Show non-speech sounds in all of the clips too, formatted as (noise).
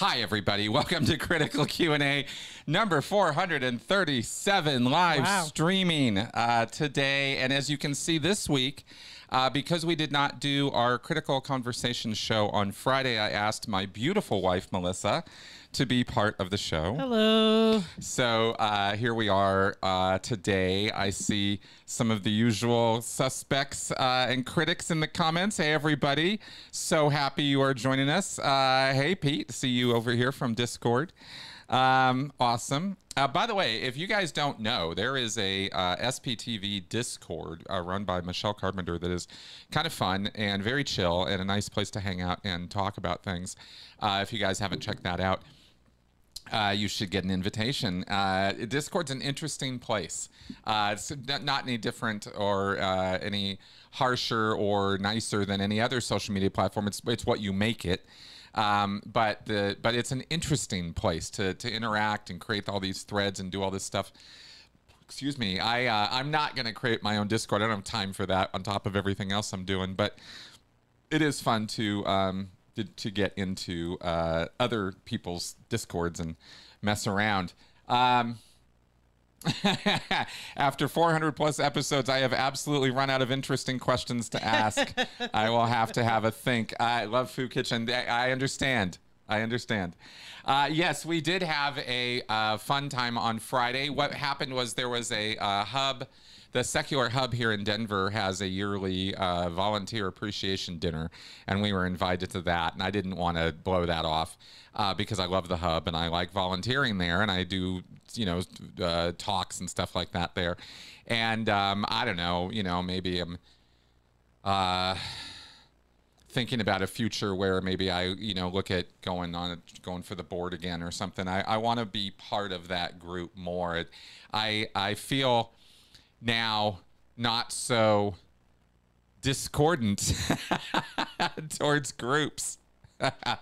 Hi, everybody. Welcome to Critical Q&A number 437 live Wow. streaming uh, today. And as you can see this week, uh, because we did not do our Critical Conversation show on Friday, I asked my beautiful wife, Melissa, to be part of the show. Hello. So uh, here we are uh, today. I see some of the usual suspects uh, and critics in the comments. Hey, everybody. So happy you are joining us. Uh, hey, Pete. See you over here from Discord. Um, awesome. Uh, by the way, if you guys don't know, there is a uh, SPTV Discord uh, run by Michelle Carpenter that is kind of fun and very chill and a nice place to hang out and talk about things. Uh, if you guys haven't checked that out, uh, you should get an invitation. Uh, Discord's an interesting place. Uh, it's not any different or uh, any harsher or nicer than any other social media platform. It's it's what you make it. Um, but the but it's an interesting place to to interact and create all these threads and do all this stuff. Excuse me. I uh, I'm not going to create my own Discord. I don't have time for that. On top of everything else I'm doing, but it is fun to um, to, to get into uh, other people's discords and mess around. Um, (laughs) after 400 plus episodes, I have absolutely run out of interesting questions to ask. I will have to have a think. I love Food Kitchen. I understand. I understand. Uh, yes, we did have a uh, fun time on Friday. What happened was there was a uh, hub. The Secular Hub here in Denver has a yearly uh, volunteer appreciation dinner, and we were invited to that. And I didn't want to blow that off uh, because I love the hub and I like volunteering there, and I do, you know, uh, talks and stuff like that there. And um, I don't know, you know, maybe I'm uh, thinking about a future where maybe I, you know, look at going on, going for the board again or something. I, I want to be part of that group more. I, I feel now not so discordant (laughs) towards groups. (laughs) uh,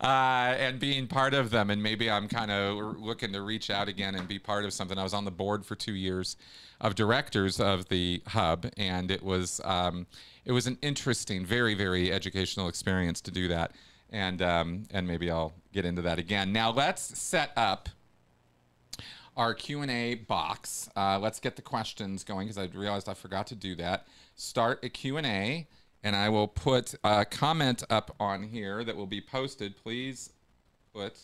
and being part of them, and maybe I'm kind of looking to reach out again and be part of something. I was on the board for two years of directors of the hub, and it was um, it was an interesting, very very educational experience to do that, and um, and maybe I'll get into that again. Now let's set up our Q&A box. Uh, let's get the questions going because I realized I forgot to do that. Start a Q&A and I will put a comment up on here that will be posted. Please put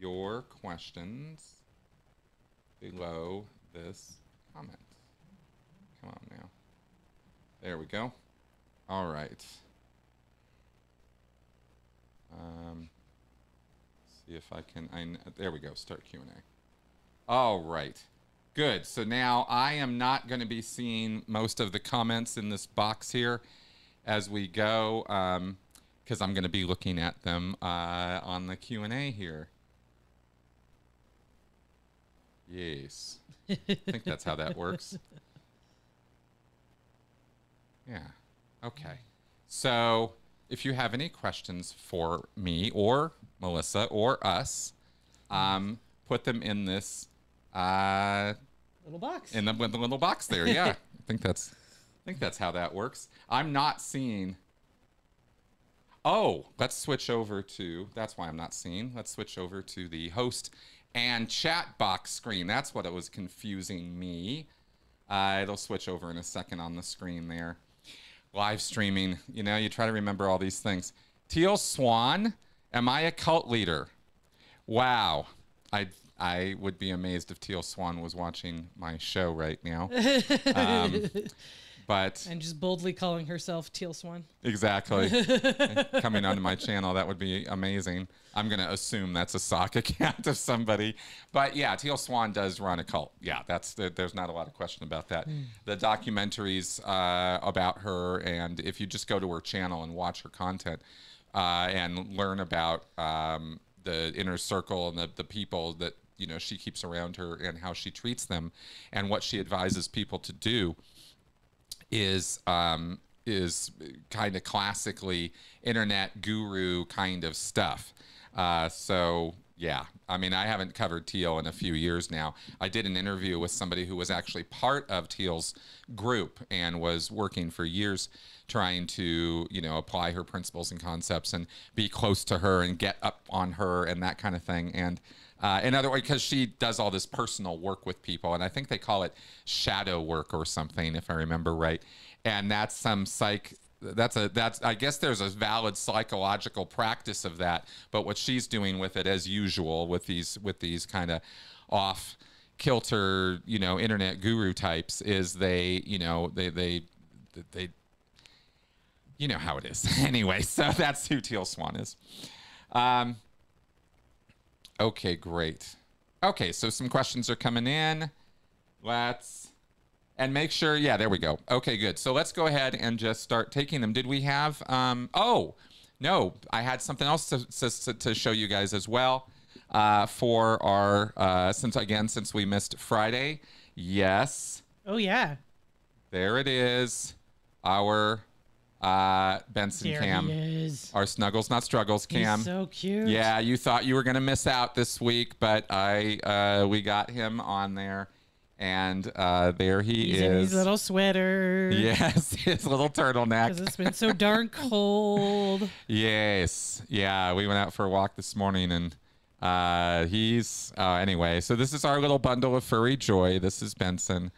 your questions below this comment. Come on now. There we go. All right. Um, if I can. I, there we go. Start Q and A. All right. Good. So now I am not going to be seeing most of the comments in this box here as we go, because I'm going to be looking at them uh, on the Q and A here. Yes. I think that's how that works. Yeah. Okay. So if you have any questions for me or Melissa or us, um, put them in this uh, Little box. in the, in the little box there. (laughs) Yeah, I think that's I think that's how that works. I'm not seeing. Oh, let's switch over to. That's why I'm not seeing. Let's switch over to the host and chat box screen. That's what it was confusing me. Uh, it'll switch over in a second on the screen there. Live streaming. You know, you try to remember all these things. Teal Swan, am I a cult leader? Wow. I I would be amazed if Teal Swan was watching my show right now. (laughs) Um, but and just boldly calling herself Teal Swan. exactly. (laughs) Coming onto my channel, that would be amazing. I'm going to assume that's a sock (laughs) account of somebody. But yeah, Teal Swan does run a cult. Yeah, that's there's not a lot of question about that. The documentaries uh, about her, and if you just go to her channel and watch her content uh, and learn about um, the inner circle and the, the people that you know she keeps around her and how she treats them and what she advises people to do is um, is kind of classically internet guru kind of stuff. Uh, so yeah. I mean, I haven't covered Teal in a few years now. I did an interview with somebody who was actually part of Teal's group and was working for years trying to, you know, apply her principles and concepts and be close to her and get up on her and that kind of thing. And uh, in other words, because she does all this personal work with people, and I think they call it shadow work or something, if I remember right. And that's some psych that's a that's i guess there's a valid psychological practice of that but what she's doing with it as usual with these with these kind of off kilter you know internet guru types is they you know they they they you know how it is (laughs) anyway so (laughs) that's who teal swan is um okay great. Okay so some questions are coming in. Let's and make sure yeah there we go. Okay good. So let's go ahead and just start taking them. Did we have um oh no i had something else to, to, to show you guys as well uh, for our uh, since again since we missed friday. Yes. Oh yeah. there it is. Our uh benson There cam he is. our snuggles not struggles cam He's so cute. yeah, you thought you were gonna miss out this week, but I uh, we got him on there, and uh, there he He's in is. his little sweater. (laughs) yes, his little turtleneck. Because it's been so darn cold. (laughs) Yes, yeah, we went out for a walk this morning, and uh, he's uh, anyway. So this is our little bundle of furry joy. This is Benson.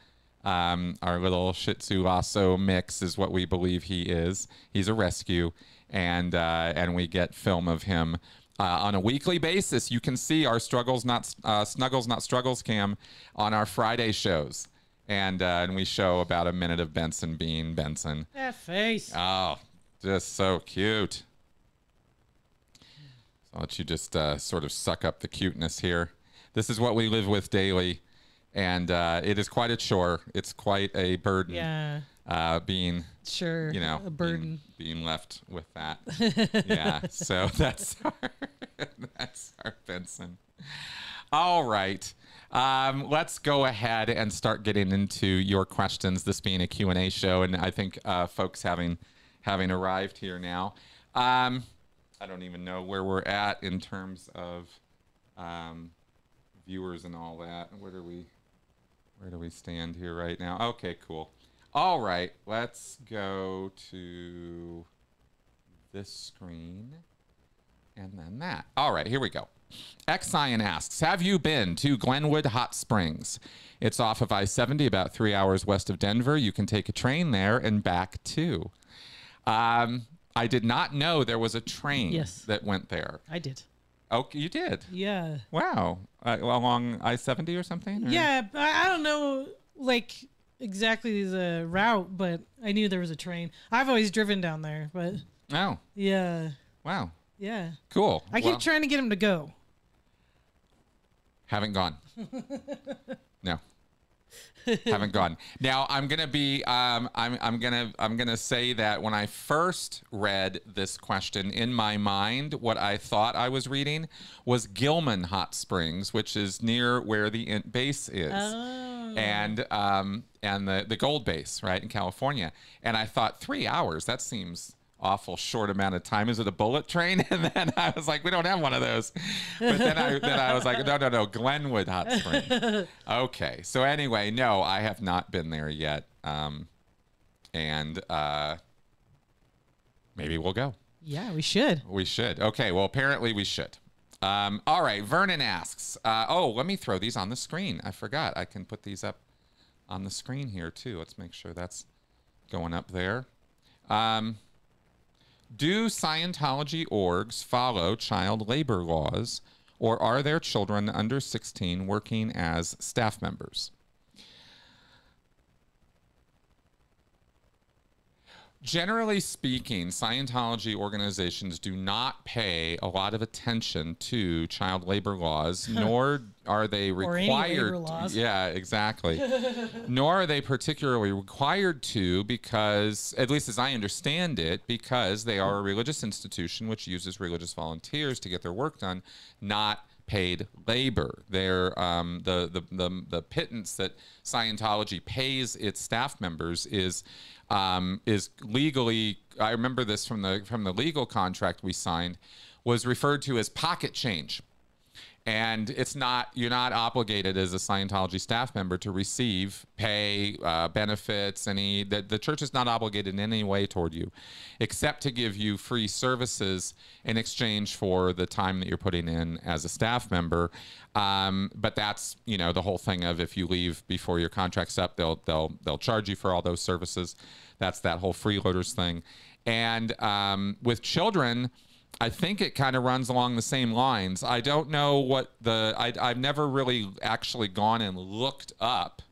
Um, our little Shih Tzu Lhasa mix is what we believe he is. He's a rescue, and uh, and we get film of him uh, on a weekly basis. You can see our struggles, not uh, snuggles, not struggles cam on our Friday shows, and uh, and we show about a minute of Benson being Benson. That face. Oh, just so cute. So I'll let you just uh, sort of suck up the cuteness here. This is what we live with daily, and uh, it is quite a chore. It's quite a burden. yeah. Uh, being, Sure. you know, a burden. Being, left with that. (laughs) yeah. So (laughs) that's our, that's our Benson. All right. Um, let's go ahead and start getting into your questions. This being a Q and A show, and I think uh, folks having having arrived here now. Um, I don't even know where we're at in terms of um, viewers and all that. Where do we where do we stand here right now? Okay, cool. All right, let's go to this screen and then that. All right, here we go. Xion asks, have you been to Glenwood Hot Springs? It's off of I-70, about three hours west of Denver. You can take a train there and back too. Um, I did not know there was a train Yes. that went there. I did. Oh, you did? Yeah. Wow. Uh, along I-70 or something? or- Yeah. I I don't know, like exactly the route, but I knew there was a train. I've always driven down there, but Oh, yeah, wow. yeah. Cool. I keep Well- trying to get him to go. Haven't gone. (laughs) no. Haven't gone. Now I'm gonna be. Um, I'm. I'm gonna. I'm gonna say that when I first read this question in my mind, what I thought I was reading was Gilman Hot Springs, which is near where the in- base is. Oh. and um, and the the gold base right in California. And I thought three hours that seems awful short amount of time. Is it a bullet train? (laughs) And then I was like, we don't have one of those. But then I then I was like, no no no, Glenwood Hot Springs. (laughs) Okay, so anyway, no, I have not been there yet. Um, and uh, maybe we'll go. Yeah, we should. We should. Okay. Well, apparently we should. Um, all right. Vernon asks. Uh, oh, let me throw these on the screen. I forgot. I can put these up on the screen here too. Let's make sure that's going up there. Um, do Scientology orgs follow child labor laws, or are there children under 16 working as staff members? Generally speaking, Scientology organizations do not pay a lot of attention to child labor laws, (laughs) nor are they Or any labor required. Yeah, exactly. (laughs) nor are they particularly required to, because, at least as I understand it, because they are a religious institution which uses religious volunteers to get their work done, not paid labor. They're um, the, the the the pittance that Scientology pays its staff members is um, is legally. I remember this from the from the legal contract we signed was referred to as pocket change. And it's not you're not obligated as a Scientology staff member to receive pay, uh, benefits, any. The, the church is not obligated in any way toward you, except to give you free services in exchange for the time that you're putting in as a staff member. Um, but that's you know the whole thing of if you leave before your contract's up, they'll they'll they'll charge you for all those services. That's that whole freeloaders thing, and um, with children I think it kind of runs along the same lines. I don't know what the I, I've never really actually gone and looked up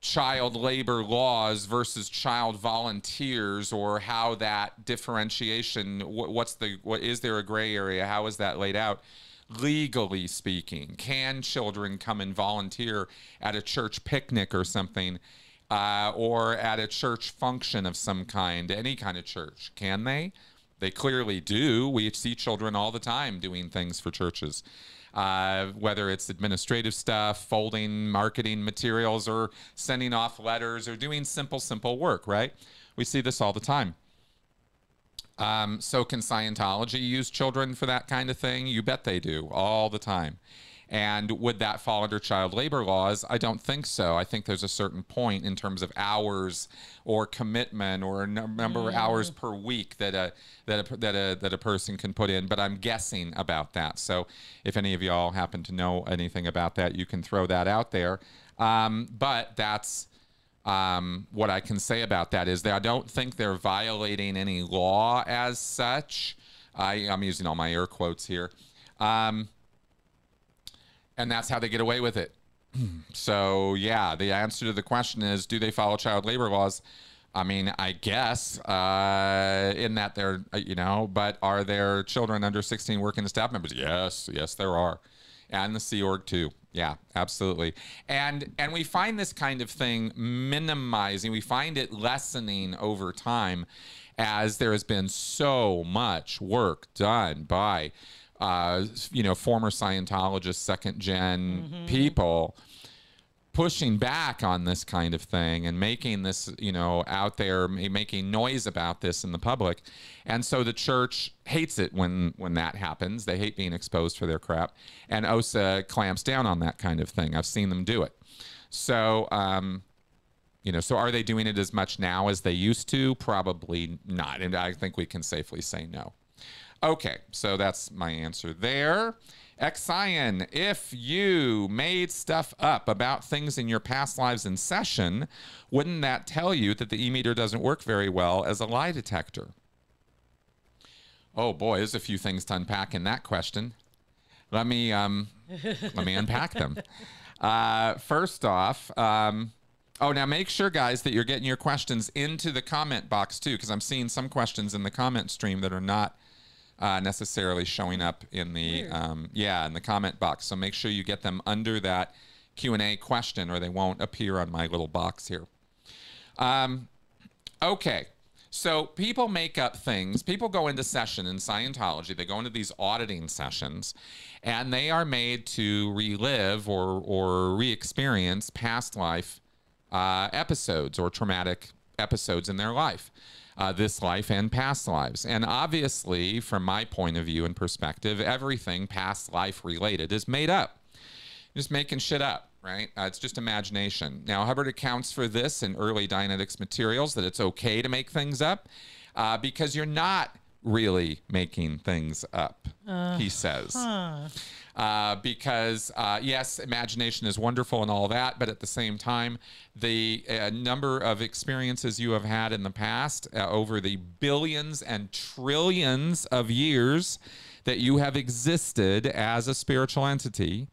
child labor laws versus child volunteers or how that differentiation what, what's the what is there a gray area? How is that laid out? Legally speaking can children come and volunteer at a church picnic or something uh, or at a church function of some kind any kind of church? Can they they clearly do. We see children all the time doing things for churches, uh, whether it's administrative stuff, folding marketing materials, or sending off letters, or doing simple, simple work, right? We see this all the time. Um, so, can Scientology use children for that kind of thing? You bet they do all the time. And would that fall under child labor laws? I don't think so. I think there's a certain point in terms of hours or commitment or a number mm. of hours per week that a that a, that a that a person can put in. But I'm guessing about that. So if any of y'all happen to know anything about that, you can throw that out there. Um, but that's um, what I can say about that is that I don't think they're violating any law as such. I, am using all my air quotes here. Um, and that's how they get away with it. (clears throat) so yeah, the answer to the question is: Do they follow child labor laws? I mean, I guess uh, in that they're uh, you know, but are there children under 16 working as staff members? Yes, yes, there are, and the Sea Org too. Yeah, absolutely. And and we find this kind of thing minimizing. We find it lessening over time, as there has been so much work done by uh, you know, former Scientologists, second gen mm-hmm. people pushing back on this kind of thing and making this, you know, out there, making noise about this in the public. And so the church hates it when when that happens. They hate being exposed for their crap. And OSA clamps down on that kind of thing. I've seen them do it. So, um, you know, so are they doing it as much now as they used to? Probably not. And I think we can safely say no. Okay, so that's my answer there. Exion, if you made stuff up about things in your past lives in session, wouldn't that tell you that the e-meter doesn't work very well as a lie detector? Oh boy, there's a few things to unpack in that question. Let me um, let me unpack them. (laughs) Uh, first off, um, oh now make sure guys that you're getting your questions into the comment box too, because I'm seeing some questions in the comment stream that are not uh, necessarily showing up in the um, yeah in the comment box. So make sure you get them under that Q and A question, or they won't appear on my little box here. Um, okay. So people make up things. People go into session in Scientology. They go into these auditing sessions, and they are made to relive or or re-experience past life uh, episodes or traumatic episodes in their life uh, this life and past lives. And obviously, from my point of view and perspective, everything past life related is made up. Just making shit up, right? Uh, it's just imagination. Now, Hubbard accounts for this in early Dianetics materials that it's okay to make things up uh, because you're not really making things up, uh, he says. Huh uh, because uh, yes, imagination is wonderful and all that, but at the same time, the uh, number of experiences you have had in the past uh, over the billions and trillions of years that you have existed as a spiritual entity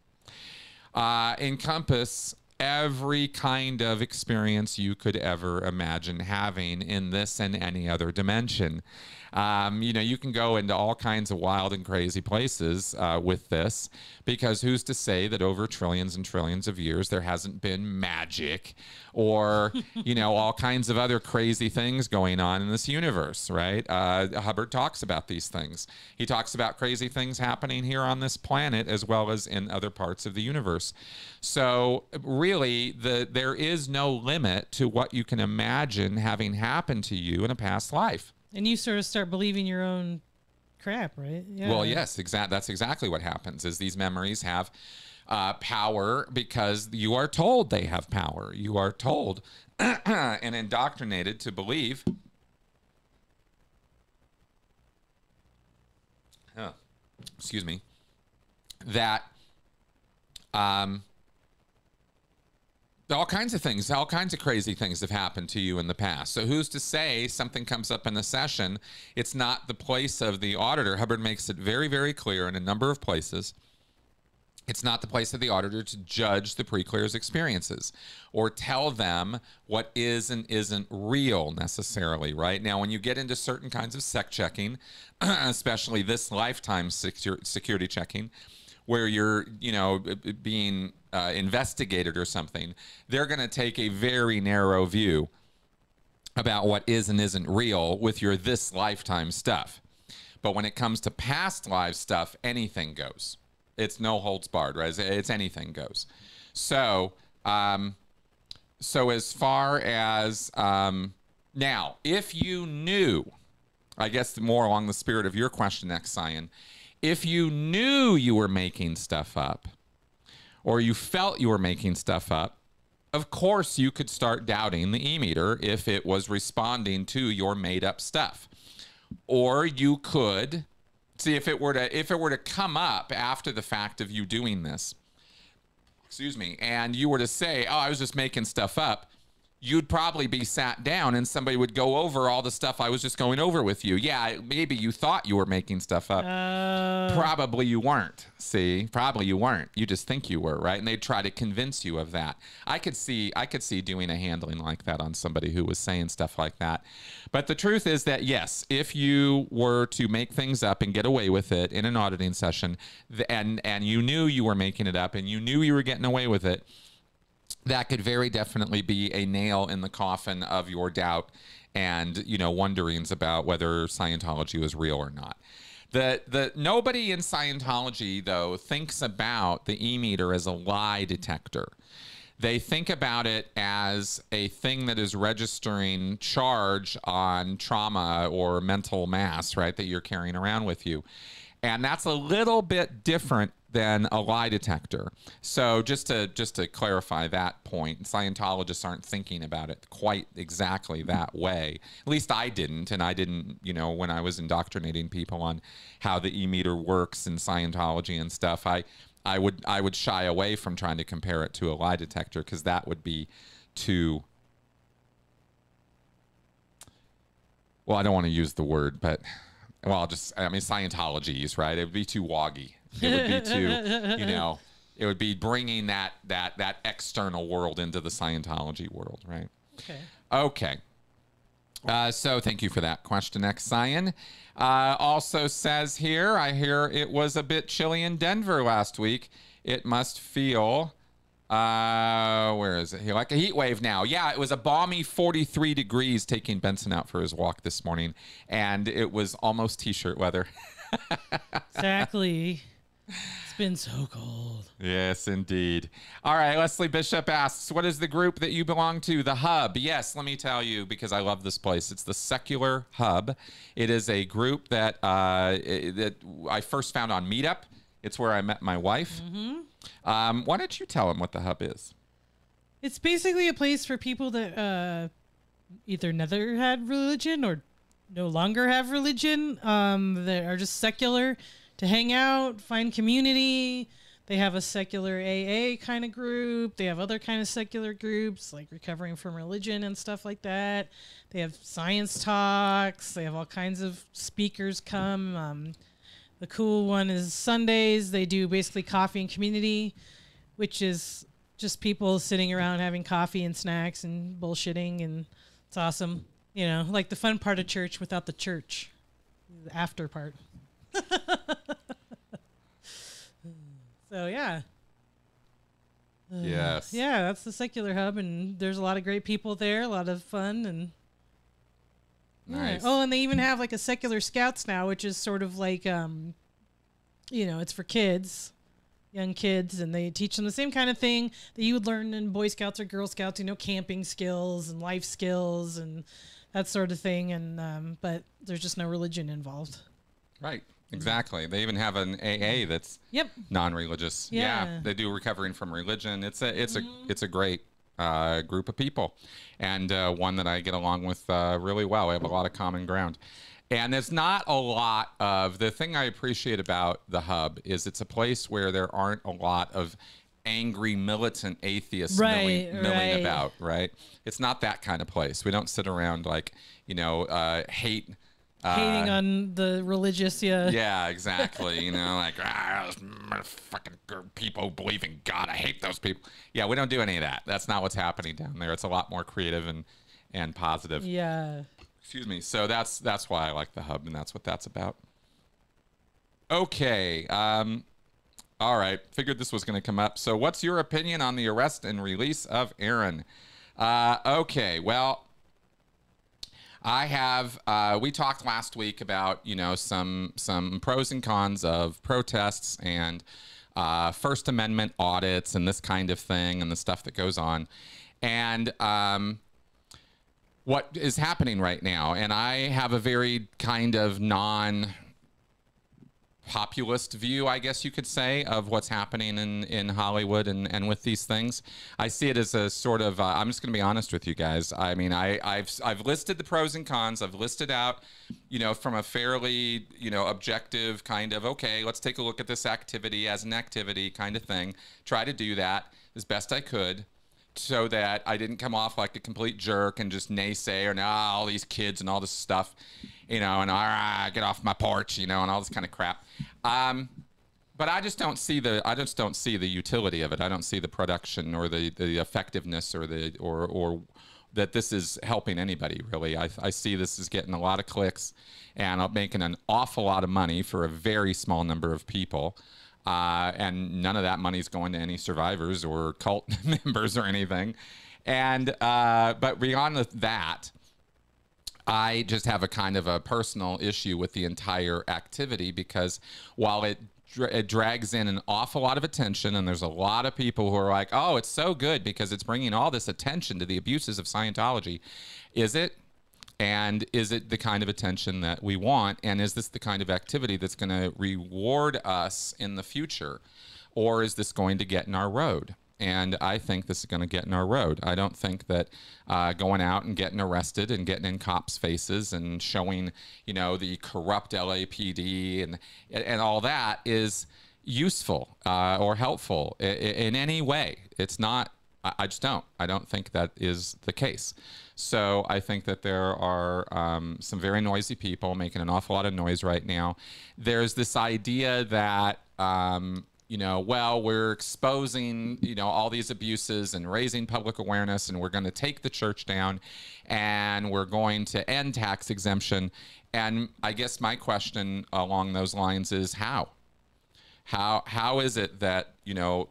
uh, encompass every kind of experience you could ever imagine having in this and any other dimension. Um, you know, you can go into all kinds of wild and crazy places uh, with this because who's to say that over trillions and trillions of years there hasn't been magic or, (laughs) you know, all kinds of other crazy things going on in this universe, right? Uh, Hubbard talks about these things. He talks about crazy things happening here on this planet as well as in other parts of the universe. So, really, the there is no limit to what you can imagine having happened to you in a past life and you sort of start believing your own crap, right? Yeah. Well, yes, exact. That's exactly what happens. Is these memories have uh, power because you are told they have power. You are told (clears throat) and indoctrinated to believe. Excuse me. That um, all kinds of things, all kinds of crazy things have happened to you in the past. So who's to say something comes up in the session? It's not the place of the auditor. Hubbard makes it very, very clear in a number of places. It's not the place of the auditor to judge the pre-clear's experiences or tell them what is and isn't real necessarily, right? Now, when you get into certain kinds of sec checking, (clears throat) especially this lifetime secur- security checking, where you're, you know, being uh, investigated or something, they're going to take a very narrow view about what is and isn't real with your this lifetime stuff. But when it comes to past life stuff, anything goes. It's no holds barred, right? It's, it's anything goes. So, um, so as far as um, now, if you knew, I guess more along the spirit of your question, next Cyan, if you knew you were making stuff up, or you felt you were making stuff up, of course you could start doubting the e-meter if it was responding to your made up stuff. Or you could see if it were to if it were to come up after the fact of you doing this. Excuse me, and you were to say, "Oh, I was just making stuff up." You'd probably be sat down and somebody would go over all the stuff I was just going over with you. Yeah, maybe you thought you were making stuff up. Uh, Probably you weren't. See, probably you weren't. You just think you were, right? And they'd try to convince you of that. I could see, I could see doing a handling like that on somebody who was saying stuff like that. But the truth is that yes, if you were to make things up and get away with it in an auditing session, and and you knew you were making it up and you knew you were getting away with it, that could very definitely be a nail in the coffin of your doubt and you know wonderings about whether Scientology was real or not. The the nobody in Scientology though thinks about the e-meter as a lie detector. They think about it as a thing that is registering charge on trauma or mental mass, right, that you're carrying around with you. And that's a little bit different than a lie detector. So just to just to clarify that point, Scientologists aren't thinking about it quite exactly that way. At least I didn't, and I didn't, you know, when I was indoctrinating people on how the e-meter works in Scientology and stuff. I I would I would shy away from trying to compare it to a lie detector because that would be too well, I don't want to use the word, but well, I'll just I mean Scientologies, right? It would be too woggy. It would be too, you (laughs) know, it would be bringing that that that external world into the Scientology world, right? okay. Okay. Uh, so thank you for that question, Next Cyan. Uh, also says here, I hear it was a bit chilly in Denver last week. It must feel, uh, where is it here? Like a heat wave now. Yeah, it was a balmy 43 degrees taking Benson out for his walk this morning, and it was almost t-shirt weather. (laughs) Exactly. It's been so cold. Yes, indeed. All right, Leslie Bishop asks, "What is the group that you belong to?" The Hub. Yes, let me tell you because I love this place. It's the Secular Hub. It is a group that uh, i- that I first found on Meetup. It's where I met my wife. Um, why don't you tell them what the Hub is? It's basically a place for people that uh, either never had religion or no longer have religion, um, that are just secular, to hang out, find community. They have a secular AA kind of group. They have other kind of secular groups like recovering from religion and stuff like that. They have science talks. They have all kinds of speakers come. Um, the cool one is Sundays. They do basically coffee and community, which is just people sitting around having coffee and snacks and bullshitting, and it's awesome. You know, like the fun part of church without the church, the after part. (laughs) so yeah, yes. yeah, that's the secular hub, and there's a lot of great people there, a lot of fun, and yeah. Nice. Oh, and they even have like a secular scouts now, which is sort of like, um, you know, it's for kids, young kids, and they teach them the same kind of thing that you would learn in Boy Scouts or Girl Scouts. You know, camping skills and life skills and that sort of thing. And um, but there's just no religion involved. Right. Exactly. They even have an AA that's Yep. non-religious. Yeah. Yeah. they do recovering from religion. It's a it's a it's a great uh, group of people, and uh, one that I get along with uh, really well. We have a lot of common ground. And there's not a lot of the thing I appreciate about the hub is it's a place where there aren't a lot of angry militant atheists milling, Right, milling right. about, right? It's not that kind of place. We don't sit around like, you know, uh, hate uh, Hating on the religious, yeah. yeah, exactly. You know, like ah, those fucking people who believe in God. I hate those people. Yeah, we don't do any of that. That's not what's happening down there. It's a lot more creative and and positive. Yeah. Excuse me. So that's that's why I like the hub, and that's what that's about. Okay. Um. All right. Figured this was going to come up. So, what's your opinion on the arrest and release of Aaron? Uh, okay. Well, I have. Uh, we talked last week about you know some some pros and cons of protests and uh, First Amendment audits and this kind of thing and the stuff that goes on, and um, what is happening right now. And I have a very kind of non populist view, I guess you could say, of what's happening in, in Hollywood and, and with these things. I see it as a sort of, uh, I'm just going to be honest with you guys. I mean, I, I've, I've listed the pros and cons. I've listed out, you know, from a fairly, you know, objective kind of, okay, let's take a look at this activity as an activity kind of thing. Try to do that as best I could so that I didn't come off like a complete jerk and just naysay or nah, all these kids and all this stuff, you know, and all right, get off my porch, you know, and all this kind of crap. Um, but I just don't see the I just don't see the utility of it. I don't see the production or the the effectiveness or the or or that this is helping anybody really. I, I see this is getting a lot of clicks and uh, making an awful lot of money for a very small number of people. Uh, and none of that money is going to any survivors or cult (laughs) members or anything. And uh, but beyond that, I just have a kind of a personal issue with the entire activity because while it it drags in an awful lot of attention and there's a lot of people who are like, "Oh, it's so good because it's bringing all this attention to the abuses of Scientology." Is it? And is it the kind of attention that we want? And is this the kind of activity that's going to reward us in the future? Or is this going to get in our road? And I think this is going to get in our road. I don't think that uh, going out and getting arrested and getting in cops' faces and showing, you know, the corrupt LAPD and and all that is useful uh, or helpful in, in any way. It's not. I I just don't. I don't think that is the case. So I think that there are um, some very noisy people making an awful lot of noise right now. There's this idea that. Um, you know, well, we're exposing, you know, all these abuses and raising public awareness, and we're going to take the church down and we're going to end tax exemption. And I guess my question along those lines is how? How how is it that you know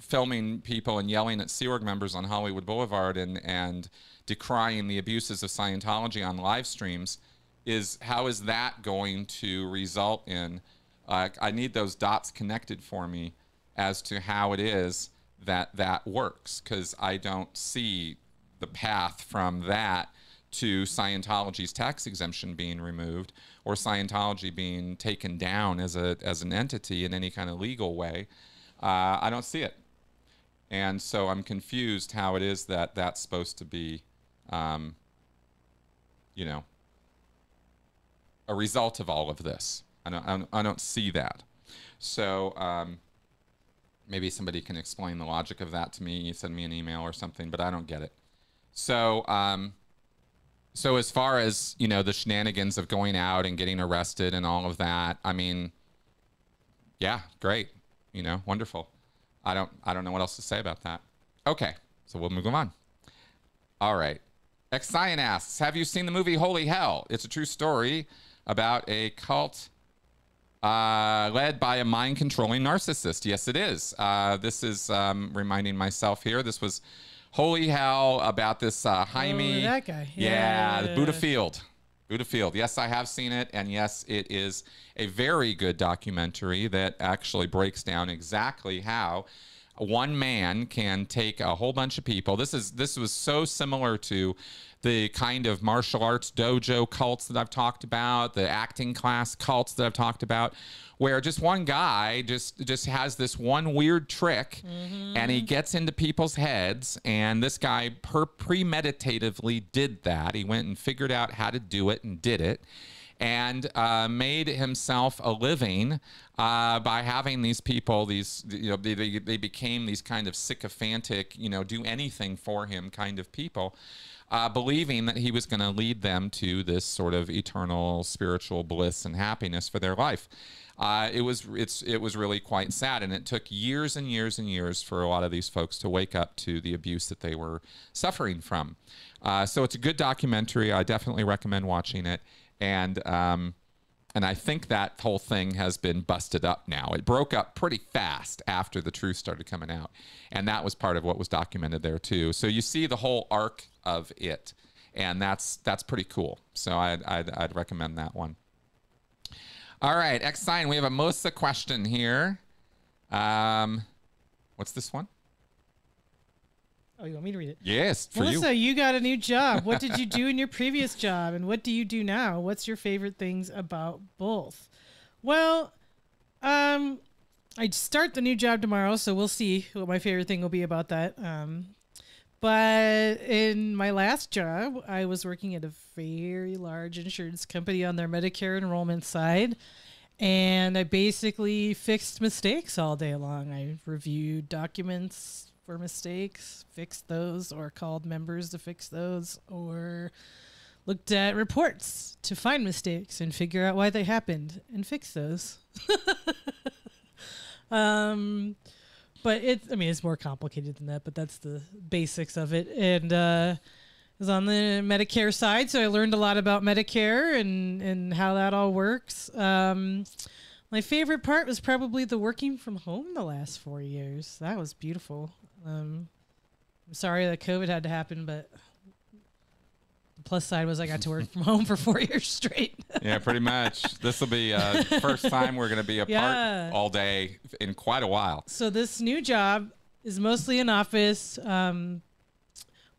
filming people and yelling at Sea Org members on Hollywood Boulevard and and decrying the abuses of Scientology on live streams is how is that going to result in uh, I need those dots connected for me as to how it is that that works? Because I don't see the path from that to Scientology's tax exemption being removed or Scientology being taken down as a as an entity in any kind of legal way. Uh, I don't see it, and so I'm confused how it is that that's supposed to be, um, you know, a result of all of this. I don't, I don't, I don't see that. So um, maybe somebody can explain the logic of that to me. Send me an email or something, but I don't get it. So, um, so as far as you know, the shenanigans of going out and getting arrested and all of that, I mean, yeah, great, you know, wonderful. I don't, I don't know what else to say about that. Okay, so we'll move on. All right. Exion asks, have you seen the movie Holy Hell? It's a true story about a cult uh, led by a mind controlling narcissist. Yes, it is. Uh, this is um, reminding myself here. This was Holy Hell about this uh, Jaime. Oh, that guy. Yeah, the Yeah. Buddha Field. Buddha Field. Yes, I have seen it. And yes, it is a very good documentary that actually breaks down exactly how one man can take a whole bunch of people. This is this was so similar to the kind of martial arts dojo cults that I've talked about, the acting class cults that I've talked about, where just one guy just just has this one weird trick mm-hmm. and he gets into people's heads and this guy per premeditatively did that. He went and figured out how to do it and did it and uh, made himself a living uh, by having these people these you know they, they, they became these kind of sycophantic you know do anything for him kind of people uh, believing that he was going to lead them to this sort of eternal spiritual bliss and happiness for their life uh, it was it's it was really quite sad, and it took years and years and years for a lot of these folks to wake up to the abuse that they were suffering from. Uh, so it's a good documentary. I definitely recommend watching it, and um, and I think that whole thing has been busted up now. It broke up pretty fast after the truth started coming out, and that was part of what was documented there too. So you see the whole arc of it, and that's that's pretty cool. So I'd I'd, I'd recommend that one. All right, X sign. We have a Melissa question here. Um, what's this one? Oh, you want me to read it? Yes, for Melissa, you. you got a new job. What did you do in your previous job, and what do you do now? What's your favorite things about both? Well, um, I start the new job tomorrow, so we'll see what my favorite thing will be about that. Um, but in my last job, I was working at a very large insurance company on their Medicare enrollment side. And I basically fixed mistakes all day long. I reviewed documents for mistakes, fixed those, or called members to fix those, or looked at reports to find mistakes and figure out why they happened and fix those. (laughs) um, but it's I mean it's more complicated than that, but that's the basics of it. And uh, I was on the Medicare side, so I learned a lot about Medicare and and how that all works. Um, my favorite part was probably the working from home the last four years. That was beautiful. Um, I'm sorry that COVID had to happen, but the plus side was I got to work from (laughs) home for four years straight. yeah, pretty much. This will be uh, (laughs) first time we're going to be apart Yeah. all day in quite a while. so this new job is mostly in office. Um,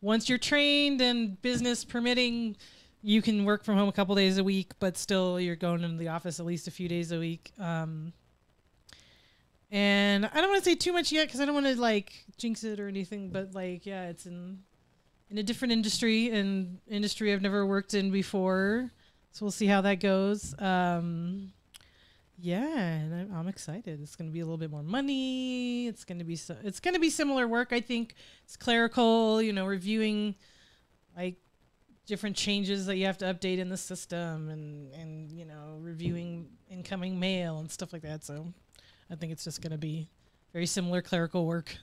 once you're trained and business permitting, you can work from home a couple days a week, but still you're going into the office at least a few days a week. Um, and I don't want to say too much yet because I don't want to like jinx it or anything. But like, yeah, it's in in a different industry, and industry I've never worked in before. So we'll see how that goes. Um, yeah, and I'm, I'm excited. It's going to be a little bit more money. It's going to be so, it's going to be similar work. I think it's clerical. You know, reviewing like different changes that you have to update in the system, and and you know, reviewing incoming mail and stuff like that. So I think it's just going to be very similar clerical work.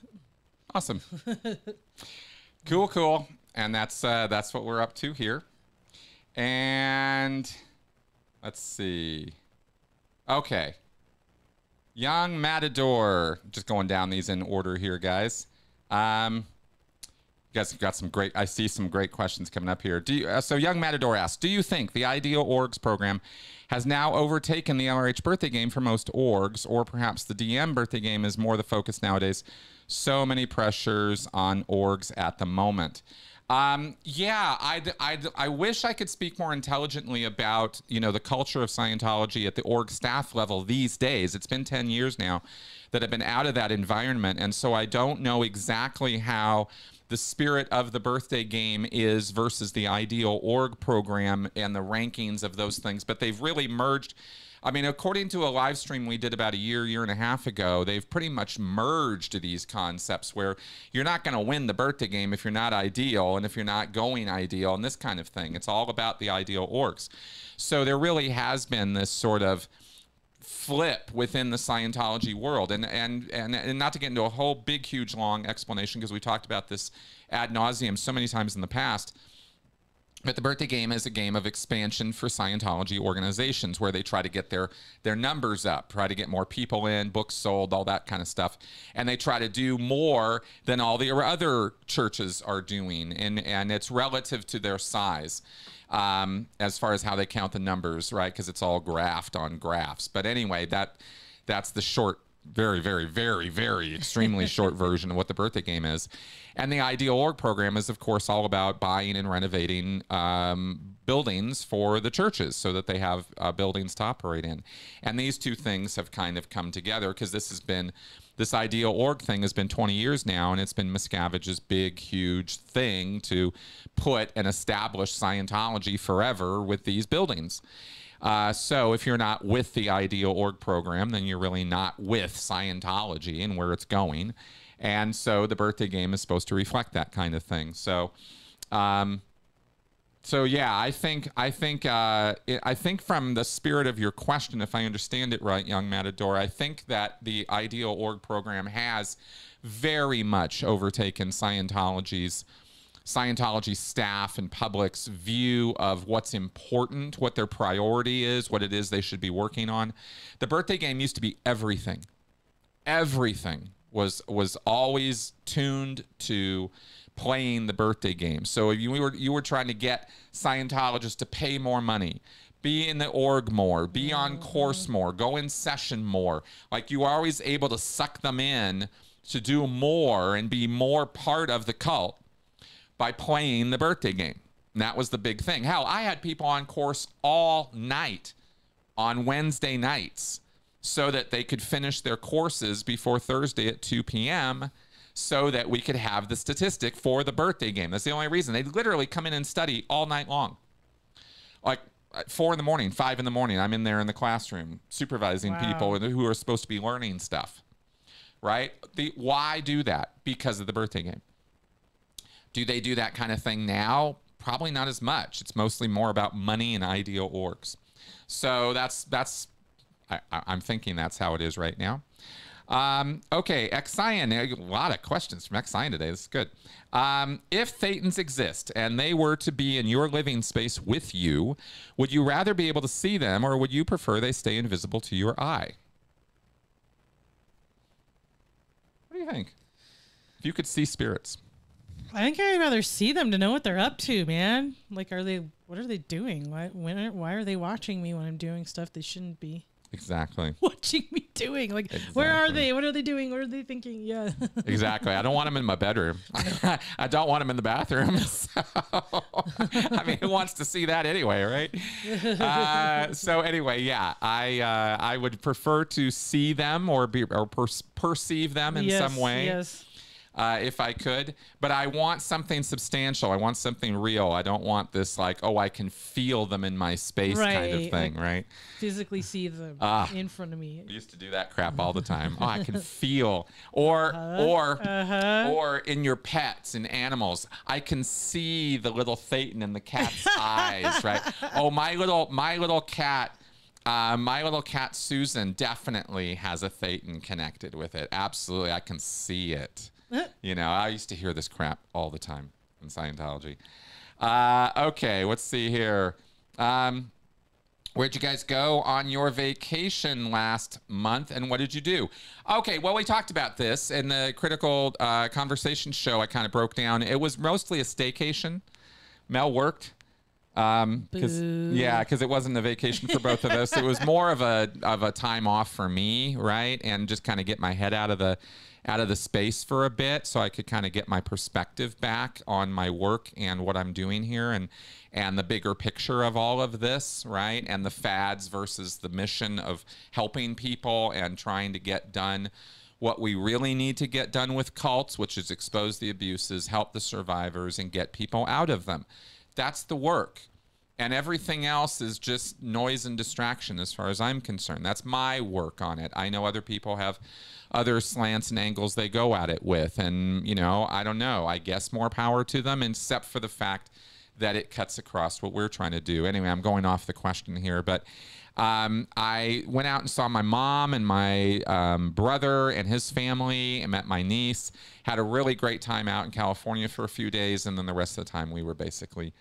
Awesome. (laughs) cool, cool. And that's uh, that's what we're up to here. And let's see. Okay. Young Matador. Just going down these in order here, guys. Um, you guys have got some great. I see some great questions coming up here. Do you, uh, so? Young Matador asks, "Do you think the Ideal Orgs program has now overtaken the LRH birthday game for most orgs, or perhaps the DM birthday game is more the focus nowadays? So many pressures on orgs at the moment." Um, yeah, I'd, I'd, I wish I could speak more intelligently about, you know, the culture of Scientology at the org staff level these days. It's been 10 years now that I've been out of that environment. And so I don't know exactly how the spirit of the birthday game is versus the ideal org program and the rankings of those things. But they've really merged. I mean, according to a live stream we did about a year, year and a half ago, they've pretty much merged these concepts where you're not going to win the birthday game if you're not ideal and if you're not going ideal and this kind of thing. It's all about the ideal orgs. So there really has been this sort of flip within the Scientology world. And and and, and not to get into a whole big, huge, long explanation because we talked about this ad nauseum so many times in the past. But the birthday game is a game of expansion for Scientology organizations where they try to get their their numbers up, try to get more people in, books sold, all that kind of stuff. And they try to do more than all the other churches are doing. And and it's relative to their size um, as far as how they count the numbers, right? Because it's all graphed on graphs. But anyway, that that's the short very, very, very, very extremely short (laughs) version of what the birthday game is. And the Ideal Org program is, of course, all about buying and renovating um, buildings for the churches so that they have uh, buildings to operate in. And these two things have kind of come together because this has been this ideal org thing has been 20 years now, and it's been Miscavige's big, huge thing to put and establish Scientology forever with these buildings. Uh, so if you're not with the ideal org program, then you're really not with Scientology and where it's going. And so the birthday game is supposed to reflect that kind of thing. So, um, so yeah, I think I think uh, I think from the spirit of your question, if I understand it right, young Matador, I think that the ideal org program has very much overtaken Scientology's Scientology staff and public's view of what's important, what their priority is, what it is they should be working on. The birthday game used to be everything. Everything was was always tuned to playing the birthday game. So if you were you were trying to get Scientologists to pay more money, be in the org more, be on mm-hmm. course more, go in session more. Like you were always able to suck them in to do more and be more part of the cult by playing the birthday game. And that was the big thing. Hell, I had people on course all night on Wednesday nights so that they could finish their courses before Thursday at 2 p.m so that we could have the statistic for the birthday game. That's the only reason. They literally come in and study all night long. Like four in the morning, five in the morning, I'm in there in the classroom supervising Wow. people who are supposed to be learning stuff. Right? The, why do that? Because of the birthday game. Do they do that kind of thing now? Probably not as much. It's mostly more about money and ideal orgs. So that's that's I, I'm thinking that's how it is right now. Um, okay, Exion. A lot of questions from Exion today. This is good. Um, if Thetans exist and they were to be in your living space with you, would you rather be able to see them or would you prefer they stay invisible to your eye? What do you think? If you could see spirits. I think I'd rather see them to know what they're up to, man. Like, are they? What are they doing? Why? When? Are, why are they watching me when I'm doing stuff they shouldn't be Exactly. (laughs) watching me doing? Like, where are they? What are they doing? What are they thinking? Yeah. (laughs) Exactly. I don't want them in my bedroom. (laughs) I don't want them in the bathroom. So, I mean, who wants to see that anyway, right? Uh, so anyway, yeah, I uh, I would prefer to see them or be or per- perceive them in yes, some way Yes. Uh, if I could. But I want something substantial. I want something real. I don't want this like, oh, I can feel them in my space kind of thing, like- right? Physically see them Ah. in front of me. I used to do that crap all the time. Oh, I can (laughs) feel, or or Uh-huh. or in your pets and animals, I can see the little Thetan in the cat's (laughs) eyes, right? Oh, my little my little cat. Uh, my little cat Susan definitely has a Thetan connected with it. Absolutely, I can see it. (laughs) You know, I used to hear this crap all the time in Scientology. Uh, okay, let's see here. Um, Where'd you guys go on your vacation last month and what did you do? Okay, well, we talked about this in the critical uh, conversation show. I kind of broke down. It was mostly a staycation. Mel worked. Um, cause, yeah, because it wasn't a vacation for both of us. It was (laughs) more of a of a time off for me, right? And just kind of get my head out of the out of the space for a bit, so I could kind of get my perspective back on my work and what I'm doing here, and and the bigger picture of all of this, right? And the fads versus the mission of helping people and trying to get done what we really need to get done with cults, which is expose the abuses, help the survivors, and get people out of them. That's the work. And everything else is just noise and distraction as far as I'm concerned. That's my work on it. I know other people have other slants and angles they go at it with. And, you know, I don't know. I guess more power to them, except for the fact that it cuts across what we're trying to do. Anyway, I'm going off the question here, but um, I went out and saw my mom and my um, brother and his family and met my niece. Had a really great time out in California for a few days, and then the rest of the time we were basically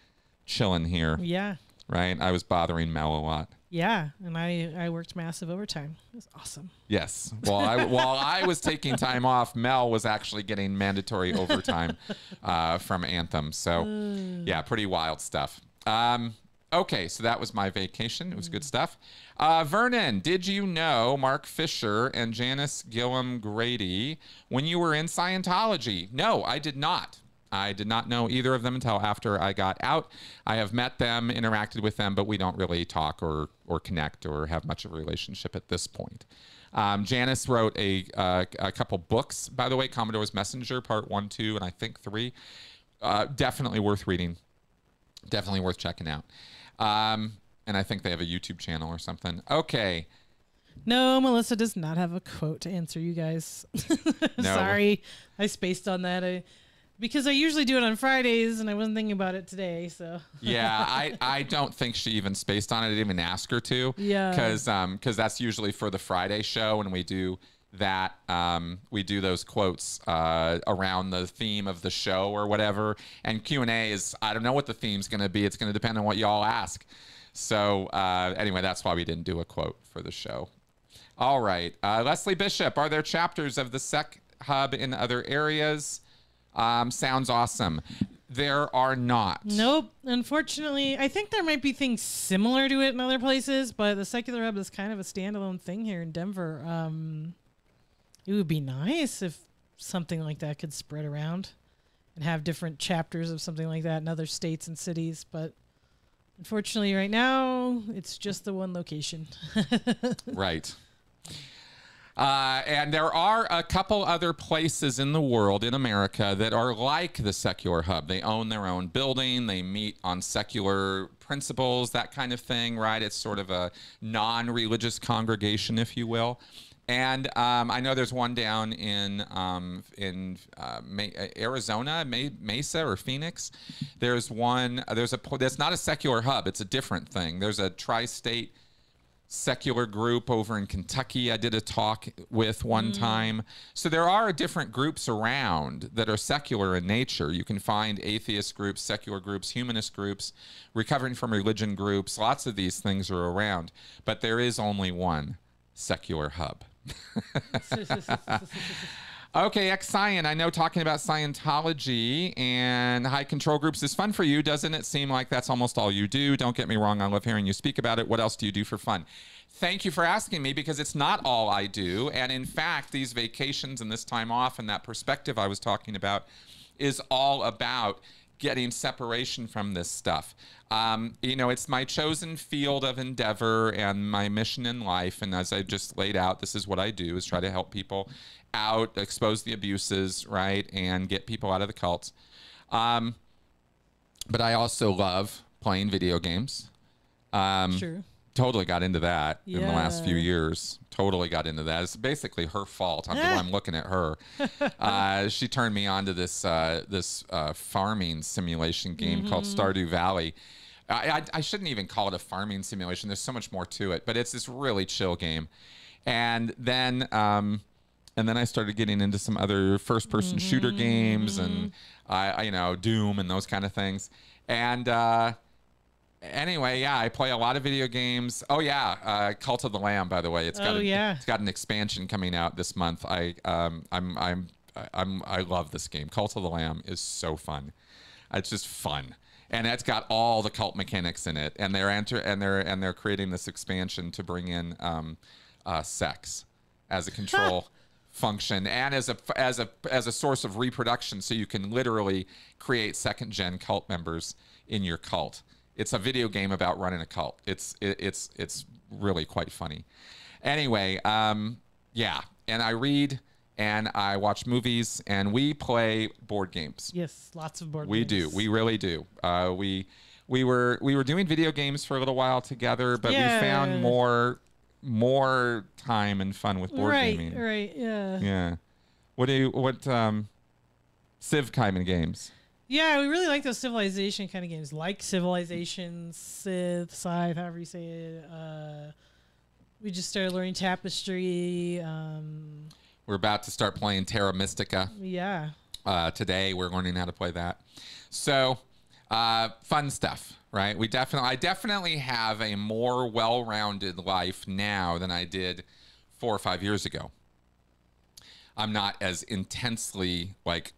chilling here, Yeah. right? I was bothering Mel a lot. Yeah. And I, I worked massive overtime. It was awesome. Yes. While I (laughs) while I was taking time off, Mel was actually getting mandatory overtime (laughs) uh, from Anthem. So, yeah, pretty wild stuff. Um, Okay, so that was my vacation. It was good stuff. Uh, Vernon, did you know Mark Fisher and Janis Gillham Grady when you were in Scientology? No, I did not. I did not know either of them until after I got out. I have met them, interacted with them, but we don't really talk or or connect or have much of a relationship at this point. Um, Janis wrote a uh, a couple books, by the way, Commodore's Messenger, Part One, Two, and I think Three. Uh, definitely worth reading. Definitely worth checking out. Um, and I think they have a YouTube channel or something. Okay. No, Melissa does not have a quote to answer you guys. (laughs) no. Sorry, I spaced on that. I because I usually do it on Fridays, and I wasn't thinking about it today. So yeah, (laughs) I, I don't think she even spaced on it. I didn't even ask her to. Yeah. Because um because that's usually for the Friday show when we do that um, we do those quotes uh, around the theme of the show or whatever. And Q and A is I don't know what the theme's going to be. It's going to depend on what y'all ask. So uh, anyway, that's why we didn't do a quote for the show. All right, uh, Leslie Bishop. Are there chapters of the Sec Hub in other areas? Um, sounds awesome. There are not. Nope. Unfortunately, I think there might be things similar to it in other places, but the secular hub is kind of a standalone thing here in Denver. Um, it would be nice if something like that could spread around and have different chapters of something like that in other states and cities, but unfortunately, right now it's just the one location. (laughs) right. Uh, and there are a couple other places in the world, in America, that are like the Secular Hub. They own their own building, they meet on secular principles, that kind of thing, right? It's sort of a non religious congregation, if you will. And um, I know there's one down in um, in uh, Arizona, Mesa or Phoenix. There's one. There's a. That's not a secular hub. It's a different thing. There's a tri-state secular group over in Kentucky I did a talk with one mm. time. So there are different groups around that are secular in nature. You can find atheist groups, secular groups, humanist groups, recovering from religion groups. Lots of these things are around, but there is only one secular hub. (laughs) (laughs) Okay, X Scion. I know talking about Scientology and high control groups is fun for you. Doesn't it seem like that's almost all you do? Don't get me wrong. I love hearing you speak about it. What else do you do for fun? Thank you for asking me because it's not all I do. And in fact, these vacations and this time off and that perspective I was talking about is all about getting separation from this stuff. Um, you know, it's my chosen field of endeavor and my mission in life. And as I just laid out, this is what I do: is try to help people out, expose the abuses, right, and get people out of the cults. Um, but I also love playing video games. Um, sure. Totally got into that yeah. in the last few years. Totally got into that. It's basically her fault. I'm, I'm (laughs) looking at her. Uh, she turned me on to this uh, this uh, farming simulation game mm-hmm. called Stardew Valley. I, I, I shouldn't even call it a farming simulation. There's so much more to it, but it's this really chill game. And then um, and then I started getting into some other first person mm-hmm. shooter games and I, I, you know Doom and those kind of things. And uh, anyway, yeah, I play a lot of video games. Oh yeah, uh, Cult of the Lamb. By the way, it's got oh, a, yeah. it's got an expansion coming out this month. I um, I'm I'm I'm I love this game. Cult of the Lamb is so fun. It's just fun and it's got all the cult mechanics in it and they're enter and they're and they're creating this expansion to bring in um, uh, sex as a control (laughs) function and as a as a as a source of reproduction. So you can literally create second gen cult members in your cult. It's a video game about running a cult. It's it, it's it's really quite funny. Anyway um yeah and i read and i watch movies and we play board games. Yes lots of board games. we do. We really do. Uh we we were we were doing video games for a little while together but yeah. we found more more time and fun with board right, gaming. Right, yeah. Yeah. What do you what um Civ kind of games? Yeah, we really like those civilization kind of games, like Civilization, Sith, Scythe, however you say it. Uh, we just started learning Tapestry. Um, we're about to start playing Terra Mystica. Yeah. Uh, today we're learning how to play that. So, uh, fun stuff right? We definitely, I definitely have a more well-rounded life now than I did four or five years ago. I'm not as intensely like